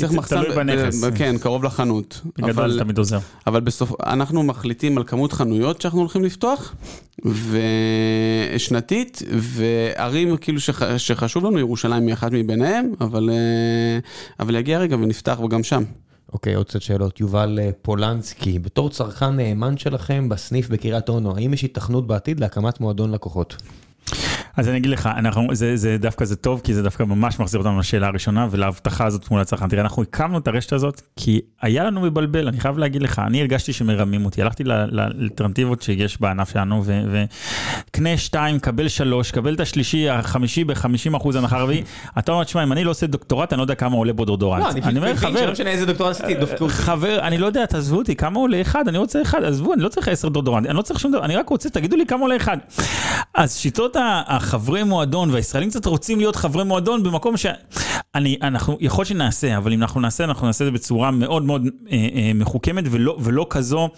צריך מחסן, תלוי בנכס. כן, קרוב לחנות. בגדול אבל- זה תמיד עוזר. אבל בסוף, אנחנו מחליטים על כמות חנויות שאנחנו הולכים לפתוח, ושנתית, וערים כאילו שח, שחשוב לנו, ירושלים היא אחת מביניהם, אבל, אה, אבל יגיע רגע ונפתח גם שם. אוקיי, עוד קצת שאלות. יובל אה, פולנסקי, בתור צרכן נאמן שלכם בסניף בקריית אונו, האם יש היתכנות בעתיד להקמת מועדון לקוחות? אז אני אגיד לך, אנחנו, זה, זה דווקא זה טוב, כי זה דווקא ממש מחזיר אותנו לשאלה הראשונה ולהבטחה הזאת מול הצרכן. תראה, אנחנו הקמנו את הרשת הזאת, כי היה לנו מבלבל, אני חייב להגיד לך, אני הרגשתי שמרמים אותי, הלכתי לאלטרנטיבות שיש בענף שלנו, וקנה שתיים, קבל שלוש, קבל את השלישי, החמישי ב-50 אחוז הנחה רביעי, אתה אומר, תשמע, אם אני לא עושה דוקטורט, אני לא יודע כמה עולה בו דוקטורט. לא, אני אומר, חבר, שלא משנה איזה דוקטורט עשיתי, דפקו אותי. חבר, אני לא יודע, תעזבו אותי, כמה עולה אחד? אני רוצה אחד, עזבו, אני לא צריך עשר דודורנט, אני לא צריך שום דבר, אני רק רוצה, תגידו לי כמה עולה אחד. אז שיטות החברי מועדון, והישראלים קצת רוצים להיות חברי מועדון במקום ש... אני, אנחנו, יכול שנעשה, אבל אם אנחנו נעשה, אנחנו נעשה את זה בצורה מאוד מאוד אה, אה, מחוכמת, ולא, ולא כזו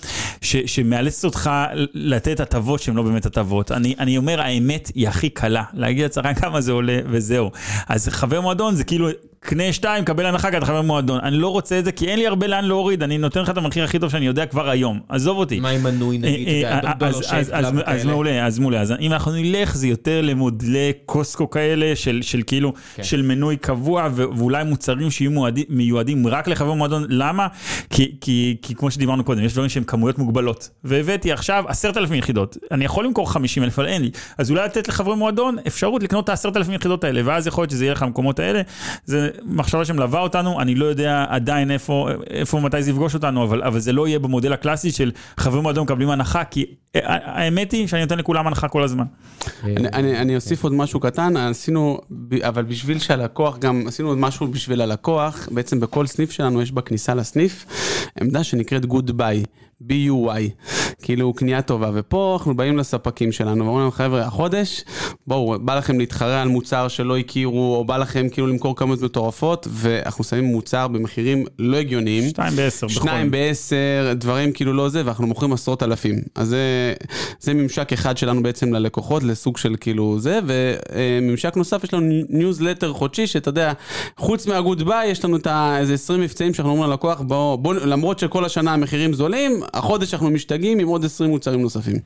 ש, שמאלצת אותך לתת הטבות שהן לא באמת הטבות. אני, אני אומר, האמת היא הכי קלה, להגיד לצרכן כמה זה עולה וזהו. אז חבר מועדון זה כאילו, קנה שתיים, קבל הנחה, כי אתה חבר מועדון. אני לא רוצה את זה, כי אין לי הרבה לאן להוריד, אני נותן לך את המחיר הכי טוב שאני יודע כבר היום. עזוב אותי. מה עם מנוי נגיד, יודע, אה, דולר אז-? מעולה, אז מעולה. אז אם אנחנו נלך, זה יותר למודלי קוסקו כאלה, של כאילו, כן. של מנוי קבוע, ואולי מוצרים שיהיו מיועדים רק לחבר מועדון. למה? כי- כמו שדיברנו קודם, יש דברים שהם כמויות מוגבלות. והבאתי עכשיו עשרת אלפים יחידות. אני יכול למכור חמישים אלף, אבל אין לי. אז אולי לתת לחברי מועדון אפשרות לקנות את העשרת אלפים יחידות האלה, ואז יכול להיות שזה יהיה לך במקומות האלה. זה מחשבה שמלווה אותנו, אני לא יודע עדיין איפה, איפה ומתי זה יפגוש אותנו, אבל, אבל זה לא יהיה במודל הקלאסי של חברי מועדון מקבלים הנחה, כי האמת היא שאני נותן לכולם הנחה כל הזמן. אני, אוסיף עוד משהו קטן, עשינו, אבל בשביל שהלקוח גם, עשינו עוד משהו בשביל הלקוח, בעצם בכל סניף שלנו יש בכניסה לסניף עמדה שנקראת good buy. BUY, כאילו קנייה טובה, ופה אנחנו באים לספקים שלנו ואומרים להם חבר'ה, החודש, בואו, בא לכם להתחרה על מוצר שלא הכירו, או בא לכם כאילו למכור כמות מטורפות, ואנחנו שמים מוצר במחירים לא הגיוניים. שתיים בעשר בכל. שניים בעשר, דברים כאילו לא זה, ואנחנו מוכרים עשרות אלפים. אז זה, זה ממשק אחד שלנו בעצם ללקוחות, לסוג של כאילו זה, וממשק נוסף, יש לנו ניוזלטר חודשי, שאתה יודע, חוץ מה good buy, יש לנו את איזה 20 מבצעים שאנחנו אומרים ללקוח, בוא, בוא, למרות שכל השנה המחירים זולים, החודש אנחנו משתגעים עם עוד 20 מוצרים נוספים.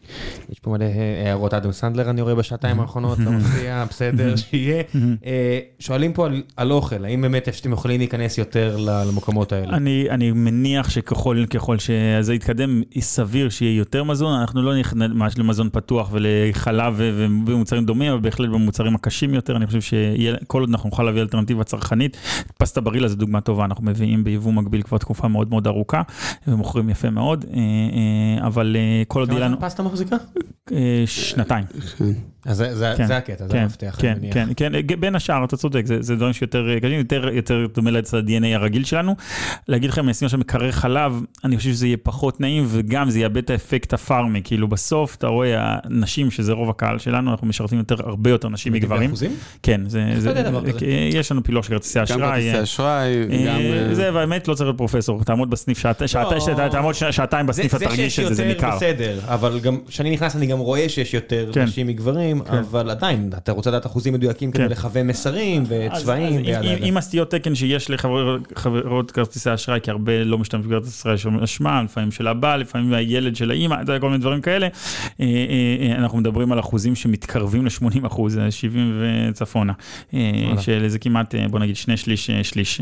יש פה מלא אה, הערות אדם סנדלר אני רואה בשעתיים האחרונות, לא מפתיע, [LAUGHS] בסדר, שיהיה. [LAUGHS] אה, שואלים פה על- על אוכל, האם באמת שאתם יכולים להיכנס יותר למקומות האלה? אני, אני מניח שככל ככל שזה יתקדם, סביר שיהיה יותר מזון, אנחנו לא נכנס ממש למזון פתוח ולחלב ומוצרים דומים, אבל בהחלט במוצרים הקשים יותר, אני חושב שכל עוד אנחנו נוכל להביא אלטרנטיבה צרכנית, פסטה ברילה זו דוגמה טובה, אנחנו מביאים ביבוא מקביל כבר תקופה מאוד מאוד ארוכה, ומוכרים יפה מאוד, אה, אה, אבל אה, כל עוד כמה לנו זמן פסטה מחזיקה? אה, שנתיים. אז זה- זה כן, זה הקטע, זה כן, המפתח, כן, אני מניח. כן, כן, בין השאר, אתה צודק, זה, זה דברים שיותר קשים, יותר, יותר דומה ל-DNA הרגיל שלנו. להגיד לכם, נשים עכשיו מקרר חלב, אני חושב שזה יהיה פחות נעים, וגם זה יאבד את האפקט הפארמי, כאילו בסוף אתה רואה, הנשים, שזה רוב הקהל שלנו, אנחנו משרתים יותר, הרבה יותר נשים מגברים. באחוזים? כן, זה, זה? אה, יש לנו פילוח של כרטיסי גם אשראי. כרטיסי אה, אשראי, גם... אה, אה, זה, והאמת לא צריך להיות פרופסור, תעמוד בסניף שעתיים, שעתיים, תעמוד ש- שעתיים בסניף, זה אתה זה תרגיש שיש שזה יותר ניכר. בסדר, אבל גם כשאני נכנס אני גם רואה שיש יותר כן. נשים מגברים, אבל עדיין, אתה רוצה לדעת אחוזים מדויקים כדי כן. לכוון מסרים וצבעים עם-. עם הסטיות תקן שיש לחברות חברות כרטיסי אשראי, כי הרבה לא משתמשים בכרטיסי אשראי, שם אשמה, לפעמים של הבעל, לפעמים הילד של האימא, כל מיני דברים כאלה. אה, אה, אה, אנחנו מדברים על אחוזים שמתקרבים ל-80 אחוז, אה, 70 וצפונה. שזה כמעט, בוא נגיד, שני שליש, שליש.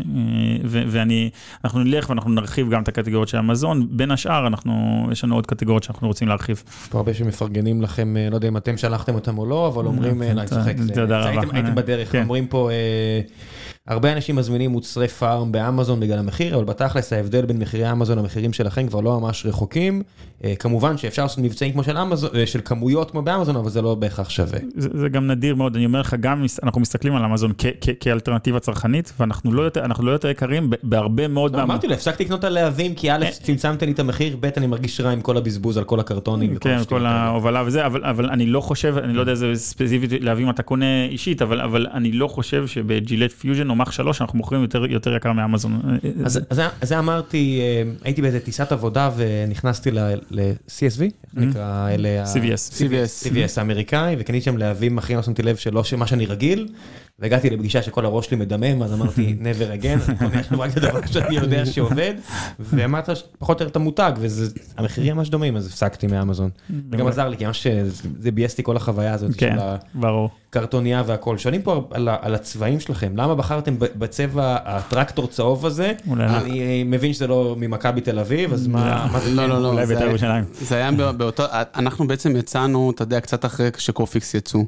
ואני, אנחנו נלך ואנחנו נרחיב גם את הקטגוריות של המזון, בין השאר, אנחנו, יש לנו עוד קטגוריות שאנחנו רוצים להרחיב. יש פה הרבה שמפרגנים לכם, לא יודע אם אתם שלחתם אותם או לא, אבל אומרים, אה, לא, אני צוחק, זה- תודה רבה. הייתם- הייתם בדרך, כן. אומרים פה, אה, הרבה אנשים מזמינים מוצרי פארם באמזון בגלל המחיר, אבל בתכלס ההבדל בין מחירי אמזון למחירים שלכם כבר לא ממש רחוקים. אה, כמובן שאפשר לעשות מבצעים כמו של אמזון, אה, של כמויות כמו באמזון, אבל זה לא בהכרח שווה. זה, זה גם נדיר מאוד, אני אומר לך, גם אנחנו מסתכלים על כ- כ- כאלטרנטיבה צרכנית, ואנחנו לא יותר, לא יותר יקרים בהרבה מאוד... לא, אמרתי לו, הפסקתי לקנות להבים, כי א', צמצמתם לי את המחיר, ב', אני מרגיש רע עם כל הבזבוז על כל הקרטונים. כן, כל. ההובלה וזה, אבל, אבל אני לא חושב, אני לא יודע איזה ספציפית להביא אם אתה קונה אישית, אבל, אבל אני לא חושב שבג'ילט פיוז'ן או מאך 3 אנחנו מוכרים יותר, יותר יקר מאמזון. אז אז זה- אז זה אמרתי, אה, הייתי באיזה טיסת עבודה ונכנסתי ל-CSV, איך נקרא, אלה... ה- CVS. CVS. CVS האמריקאי, וקניתי שם להבים אחרים, לא שמתי לב שלא מה שאני רגיל, והגעתי לפגישה שכל הראש שלי מדמם, אז אמרתי, [LAUGHS] never again, אני קונה עכשיו רק את הדבר שאני יודע שעובד, ואמרת פחות או יותר את המותג, והמחירים ממש דומים, אז הפסקתי מאמזון. זה גם עזר לי, כי ממש זה ביאס לי כל החוויה הזאת של כן. הקרטוניה והכל. שואלים פה על הצבעים שלכם, למה בחרתם ב- בצבע הטרקטור צהוב הזה? לא. אני מבין שזה לא ממכבי תל אביב, אז מה מה זה? לא, לא, לא. זה בית"ר היה- באותו, אנחנו בעצם יצאנו, אתה יודע, קצת אחרי שקופיקס יצאו.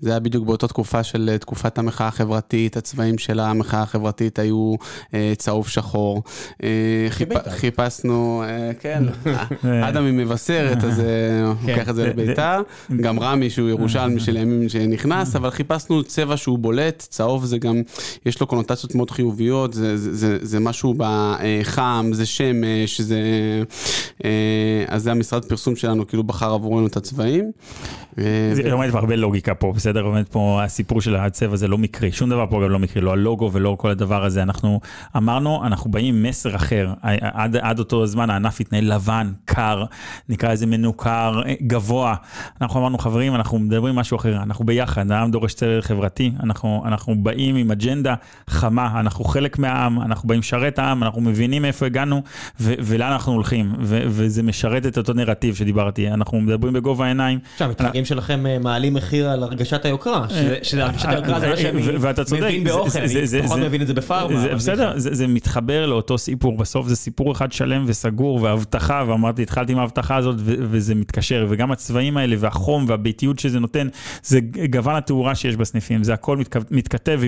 זה היה בדיוק באותה תקופה של אה, תקופת המחאה החברתית, הצבעים של המחאה החברתית היו אה, צהוב שחור. אה, חיפ- בית"ר. חיפשנו, אה, כן, [LAUGHS] אדם ממבשרת, אז אה, הוא כן. לוקח את זה לביתר. גם רמי שהוא ירושלמי של הימים שנכנס, אבל חיפשנו צבע שהוא בולט, צהוב זה גם, יש לו קונוטציות מאוד חיוביות, זה, משהו בחם, זה שמש, זה... אז זה המשרד פרסום שלנו, כאילו בחר עבורנו את הצבעים. זה עומד בהרבה לוגיקה פה, בסדר? עומד פה הסיפור של הצבע זה לא מקרי, שום דבר פה גם לא מקרי, לא הלוגו ולא כל הדבר הזה. אנחנו אמרנו, אנחנו באים עם מסר אחר. עד, עד אותו זמן הענף התנהל לבן, קר, נקרא לזה מנוכר, גבוה. אנחנו אמרנו, חברים, אנחנו מדברים משהו אחר, אנחנו ביחד, העם דורש צדק חברתי, אנחנו, אנחנו באים עם אג'נדה חמה, אנחנו חלק מהעם, אנחנו באים לשרת העם, אנחנו מבינים מאיפה הגענו ו- ולאן אנחנו הולכים, ו- וזה משרת את אותו נרטיב שדיברתי, אנחנו מדברים בגובה העיניים. עכשיו, המתחרים שלכם אה, מעלים מחיר על הרגשת היוקרה, שזה הרגשת היוקרה זה מה שאני ואתה צודק, מבין באוכל, אני פחות מבין את זה בפארמה. בסדר, ניחא. זה, מתחבר לאותו סיפור, בסוף זה סיפור אחד שלם וסגור והבטחה, ואמרתי, התחלתי עם ההבטחה הזאת וזה מתקשר, וגם הצבעים האלה והחום והביתיות שזה נותן, זה גוון התאורה שיש בסניפים, זה הכל מתכ- מתכתב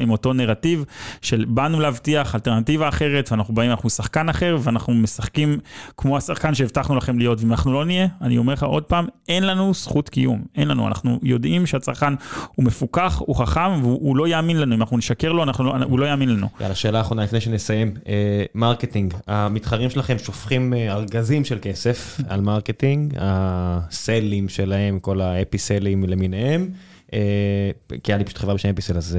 עם אותו נרטיב שבאנו להבטיח אלטרנטיבה אחרת, ואנחנו באים, אנחנו שחקן אחר, ואנחנו משחקים כמו השחקן שהבטחנו לכם להיות, ואם אנחנו לא נהיה, אני אומר לך עוד פעם, אין לנו זכות קיום, אין לנו, אנחנו יודעים שהצרכן הוא מפוקח, הוא חכם, והוא הוא לא יאמין לנו, אם אנחנו נשקר לו, אנחנו לא, הוא לא יאמין לנו. יאללה, שאלה אחרונה לפני שנסיים. אה, marketing, המתחרים שלכם שופכים אה, ארגזים של כסף על marketing, הסלים שלהם, כל האפיסלים למיניהם. אה, כי היה לי פשוט חברה בשם אפיסל, אז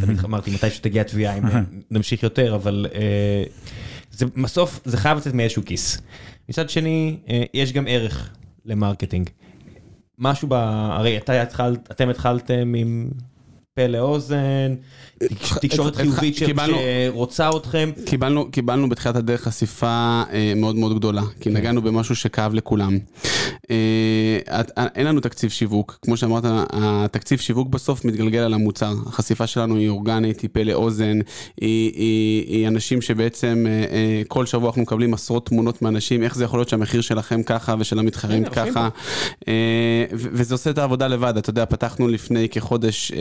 תמיד [LAUGHS] אמרתי מתי שתגיע תביעה אם [LAUGHS] נמשיך יותר, אבל זה בסוף זה חייב לצאת מאיזשהו כיס. מצד שני, יש גם ערך ל marketing. משהו ב... הרי אתה התחלת, אתם התחלתם עם פה לאוזן, תקש- תקשורת חיובית שרוצה אתכם. קיבלנו, בתחילת הדרך חשיפה אה, מאוד מאוד גדולה, כי נגענו במשהו שכאב לכולם. אה, אה, אין לנו תקציב שיווק, כמו שאמרת, התקציב שיווק בסוף מתגלגל על המוצר. החשיפה שלנו היא אורגנית, היא פה לאוזן, היא, היא, היא אנשים שבעצם אה, כל שבוע אנחנו מקבלים עשרות תמונות מאנשים, איך זה יכול להיות שהמחיר שלכם ככה ושל המתחרים ככה. וזה עושה את העבודה לבד, אתה יודע, פתחנו לפני כחודש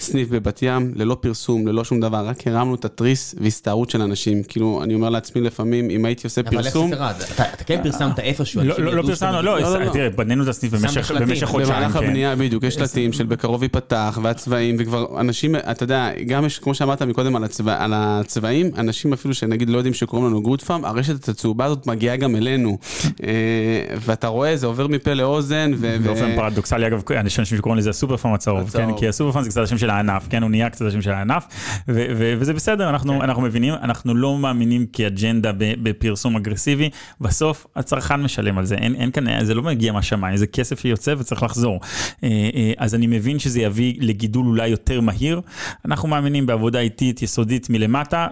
סניף בבת ים, ללא פרסום, ללא שום דבר, רק הרמנו את התריס והסתערות של אנשים. כאילו, אני אומר לעצמי לפעמים, אם הייתי עושה אבל איך פרסום, זה קרה? אתה כן פרסמת איפשהו, לא, לא, לא פרסמנו, לא, לא, לא, לא. תראה, בנינו את הסניף במשך חודשיים, במהלך כן. הבנייה, בדיוק, יש שלטים של בקרוב ייפתח, והצבעים, וכבר אנשים, אתה יודע, גם יש, כמו שאמרת מקודם על, הצבע, על הצבעים, אנשים אפילו שנגיד לא יודעים שקוראים לנו גוד פארם, הרשת הצהובה הזאת מגיעה גם אלינו. אה, ואתה רואה, זה עובר מפה לאוזן, באופן פרדוקסלי, אגב, יש אנשים שקוראים לזה הסופר פארם הצהוב, כן? כי הסופר פארם זה קצת השם של הענף, כן? הוא נהיה קצת השם של הענף, וזה בסדר, אנחנו אנחנו מבינים, אנחנו לא מאמינים כאג'נדה בפרסום אגרסיבי, בסוף הצרכן משלם על זה, אין אין כאן, זה לא מגיע מהשמיים, זה כסף שיוצא וצריך לחזור. אה, אה, אז אני מבין שזה יביא לגידול אולי יותר מהיר, אנחנו מאמינים בעבודה איטית, יסודית מלמטה,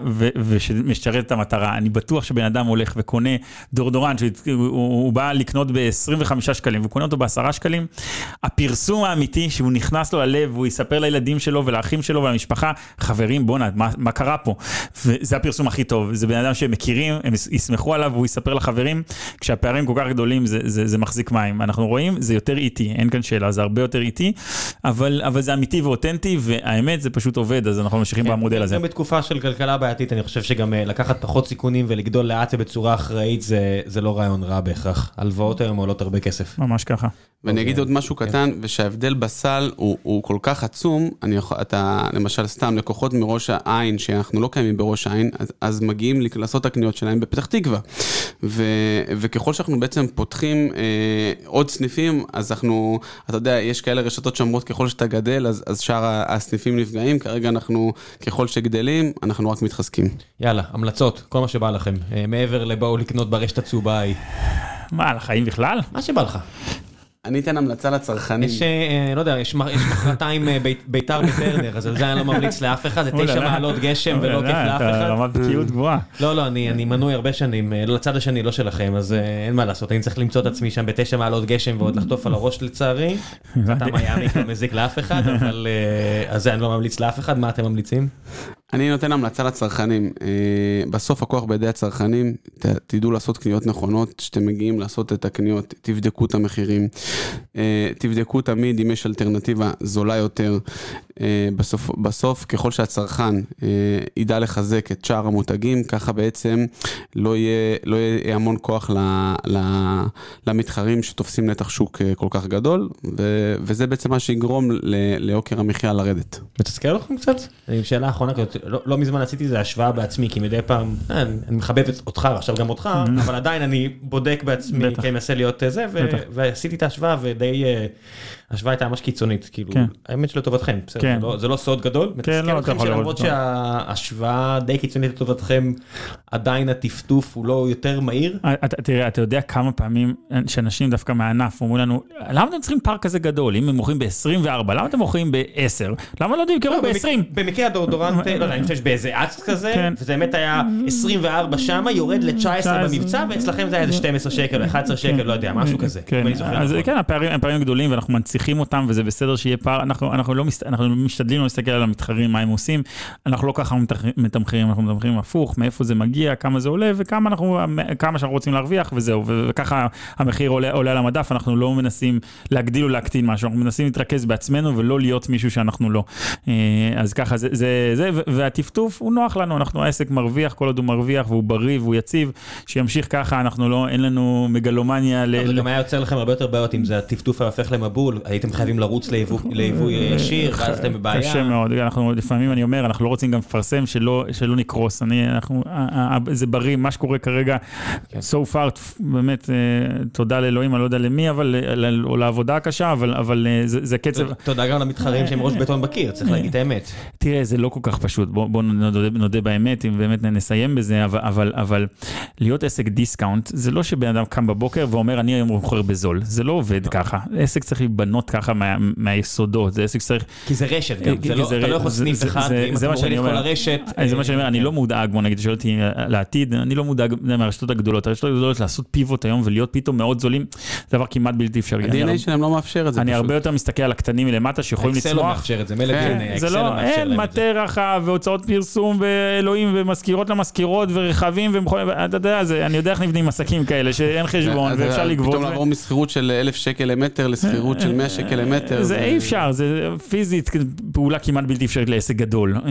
ושמשרת את המטרה. אני בטוח שבן אדם הולך וקונה דורדורן, שהוא הוא, הוא בא לקנות ב-25 שקלים, והוא קונה אותו ב-10 שקלים, הפרסום האמיתי שהוא נכנס לו ללב, והוא יספר לילדים שלו ולאחים שלו ולמשפחה, חברים בואנה, מה, מה קרה פה? וזה הפרסום הכי טוב, זה בן אדם שהם מכירים, הם יס- יסמכו עליו והוא יספר לחברים, כשהפערים כל כך גדולים זה, זה, זה מחזיק מים. אנחנו רואים, זה יותר איטי, אין כאן שאלה, זה הרבה יותר איטי, אבל, אבל זה אמיתי ואותנטי, והאמת זה פשוט עובד, אז אנחנו ממשיכים כן, במודל הזה. גם בתקופה של כלכלה בעייתית, אני חושב שגם אה, לקחת פחות סיכונים ולגדול לאט ובצורה אחראית זה- זה לא רעיון רע בהכרח. הלוואות היום עולות הרבה כסף. ממש ככה. ואני אגיד אוקיי. עוד משהו קטן, ושההבדל בסל הוא, הוא כל כך עצום, אני יכול, אתה, למשל סתם, לקוחות מראש העין, שאנחנו לא קיימים בראש העין, אז, אז מגיעים לעשות את הקניות שלהם בפתח תקווה. ו, וככל שאנחנו בעצם פותחים אה, עוד סניפים, אז אנחנו, אתה יודע, יש כאלה רשתות שאומרות ככל שאתה גדל, אז, אז שאר הסניפים נפגעים, כרגע אנחנו, ככל שגדלים, אנחנו רק מתחזקים. יאללה, המלצות, כל מה שבא לכם. אה, מעבר לבואו לקנות ברשת הצהובה ההיא. מה, על החיים בכלל? מה שבא לך. אני אתן המלצה לצרכנים. יש, אה, לא יודע, יש מח- יש מחרתיים אה, בית- בית"ר בטרנר, אז על זה אני לא ממליץ לאף אחד, זה תשע מעלות גשם ולא כיף לאף אחד. רמת בקיאות גבוהה. לא, לא, אני אני מנוי הרבה שנים, אה, לצד השני, לא שלכם, אז אה, אין מה לעשות, אני צריך למצוא את עצמי שם בתשע מעלות גשם ועוד לחטוף על הראש לצערי. אתה מיאמי לא מזיק לאף אחד, אבל אה, אז זה אני לא ממליץ לאף אחד, מה אתם ממליצים? אני נותן המלצה לצרכנים. אה, בסוף הכוח בידי הצרכנים, ת, תדעו לעשות קניות נכונות, כשאתם מגיעים לעשות את הקניות, תבדקו את המחירים, אה, תבדקו תמיד אם יש אלטרנטיבה זולה יותר. אה, בסוף, בסוף, ככל שהצרכן אה, ידע לחזק את שאר המותגים, ככה בעצם לא יהיה, לא יהיה המון כוח ל, ל, למתחרים שתופסים נתח שוק אה, כל כך גדול, ו, וזה בעצם מה שיגרום ל, ליוקר המחיה לרדת. מתסכל אתכם קצת? אני שאלה אחרונה, לא, לא מזמן עשיתי איזה השוואה בעצמי, כי מדי פעם, אני אני מחבב את- אותך ועכשיו גם אותך, אבל עדיין אני בודק בעצמי. כי אני מנסה להיות זה, ו-. ועשיתי את ההשוואה ודי, אה, ההשוואה הייתה ממש קיצונית, כאילו, כן. האמת שלטובתכם, בסדר, כן. זה לא- זה לא סוד גדול, מתסכל לא, אתכם שלמרות. שההשוואה די קיצונית לטובתכם, עדיין הטפטוף הוא לא יותר מהיר? אתה, תראה, אתה יודע כמה פעמים שאנשים דווקא מהענף אומרים לנו, למה אתם צריכים פארק כזה גדול? אם הם מוכרים ב-24, למה אתם מוכרים ב-10? למה לא תמכרו לא, ב-20? במק- במקרה הדאודורנט, [LAUGHS] לא יודע, אני חושב שבאיזה אקס כזה, כן. וזה באמת היה 24 שמה, יורד ל-19 19. במבצע, ואצלכם זה היה איזה 12 שקל, [LAUGHS] 11 שקל, לא יודע, משהו כזה. כן, זוכר אז נכון. כן, הפערים הפערים גדולים ואנחנו מנציחים אותם וזה בסדר שיהיה פער, אנחנו, אנחנו, לא מסת, אנחנו משתדלים לא להסתכל על המתחרים, מה הם עושים, אנחנו לא ככה מתמחרים, אנחנו מתמחרים הפוך, מאיפה זה מגיע, כמה זה עולה וכמה אנחנו, כמה שאנחנו רוצים להרוויח וזהו, וככה המחיר עולה, עולה על המדף, אנחנו לא מנסים להגדיל או להקטין משהו, אנחנו מנסים להתרכז בעצמנו ולא להיות מישהו שאנחנו לא. אה, אז ככה זה, זה, זה והטפטוף הוא נוח לנו, אנחנו העסק מרוויח, כל עוד הוא מרוויח והוא בריא והוא יציב, שימשיך ככה, אנחנו לא, אין לנו מגלומניה ל... זה ל- גם היה יוצר לכם הרבה יותר בעיות אם זה הטפטוף היה הופך למבול, הייתם חייבים לרוץ ליבוא [LAUGHS] ליבוא ישיר, ואז אתם בבעיה. קשה מאוד, אנחנו לפעמים אני אומר, אנחנו לא רוצים גם לפרסם שלא, שלא נקרוס, זה בריא, מה שקורה כרגע, כן. so far, באמת, אה, תודה לאלוהים, אני לא יודע למי, אבל, אה, או לעבודה הקשה, אבל, אבל אה, זה, קצב, תודה- גם למתחרים שהם ראש בטון בקיר, צריך להגיד את האמת. תראה, זה לא כל כך פשוט, בוא, בוא נודה, באמת, אם באמת נסיים בזה, אבל, להיות עסק דיסקאונט, זה לא שבן אדם קם בבוקר ואומר, אני היום מוכר בזול, זה לא עובד ככה, עסק צריך להיבנות ככה מה, מהיסודות, זה עסק שצריך כי זה רשת גם, כי זה לא- זה- אתה לא יכול זה- סניף זה- אחד, זה- ואם אתה מה שאני מוריד את כל אומר. הרשת... אז זה מה שאני אומר, אני כן. לא מודאג, בוא נגיד, שואל אותי אה, לעתיד, אני לא מודאג מהרשתות הגדולות, הרשתות הגדולות לעשות פיבוט היום ולהיות פתאום מאוד זולים, זה דבר כמעט בלתי אפשרי. ה-DNA שלהם לא מאפשר את זה אני. הרבה יותר מסתכל על הקטנים מלמטה שיכולים האקסל לא לצמוח. מאפשר את זה, מילא כן, DNA, זה האקסל לא, לא מאפשר אין להם את זה. מטה רחב והוצאות פרסום ואלוהים ומזכירות למזכירות ורכבים ומכונים, אתה יודע, זה- אני יודע איך נבנים עסקים כאלה שאין חשבון ואפשר לגבות. פתאום לעבור משכירות של אלף שקל למטר לשכירות של 100 שקל למטר. זה אי אפשר, זה פיזית פעולה כמעט בלתי אפשרית לעסק גדול. אה, אה,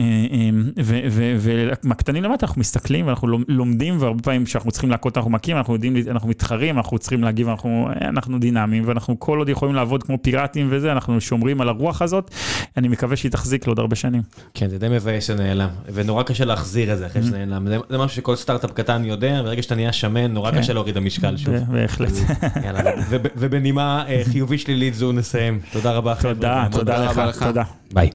ו- ו- ומהקטנים למטה אנחנו מסתכלים ואנחנו לומ- לומדים והרבה פעמים כשאנחנו צריכים להכות אנחנו מכים, אנחנו יודעים, אנחנו מתחרים, אנחנו צריכים להגיב, אנחנו אנחנו דינמיים ואנחנו כל עוד יכולים לעבוד כמו פיראטים וזה, אנחנו שומרים על הרוח הזאת, אני מקווה שהיא תחזיק לעוד הרבה שנים. כן, זה די מבאס שנעלם, ונורא קשה להחזיר את זה אחרי שזה נעלם. זה- משהו שכל סטארט-אפ קטן יודע, ברגע שאתה נהיה שמן, נורא כן. קשה להוריד המשקל שוב. בהחלט. ובנימה אה, חיובית שלילית זו נסיים. תודה רבה. חבר'ה. תודה, תודה לך. תודה. ביי.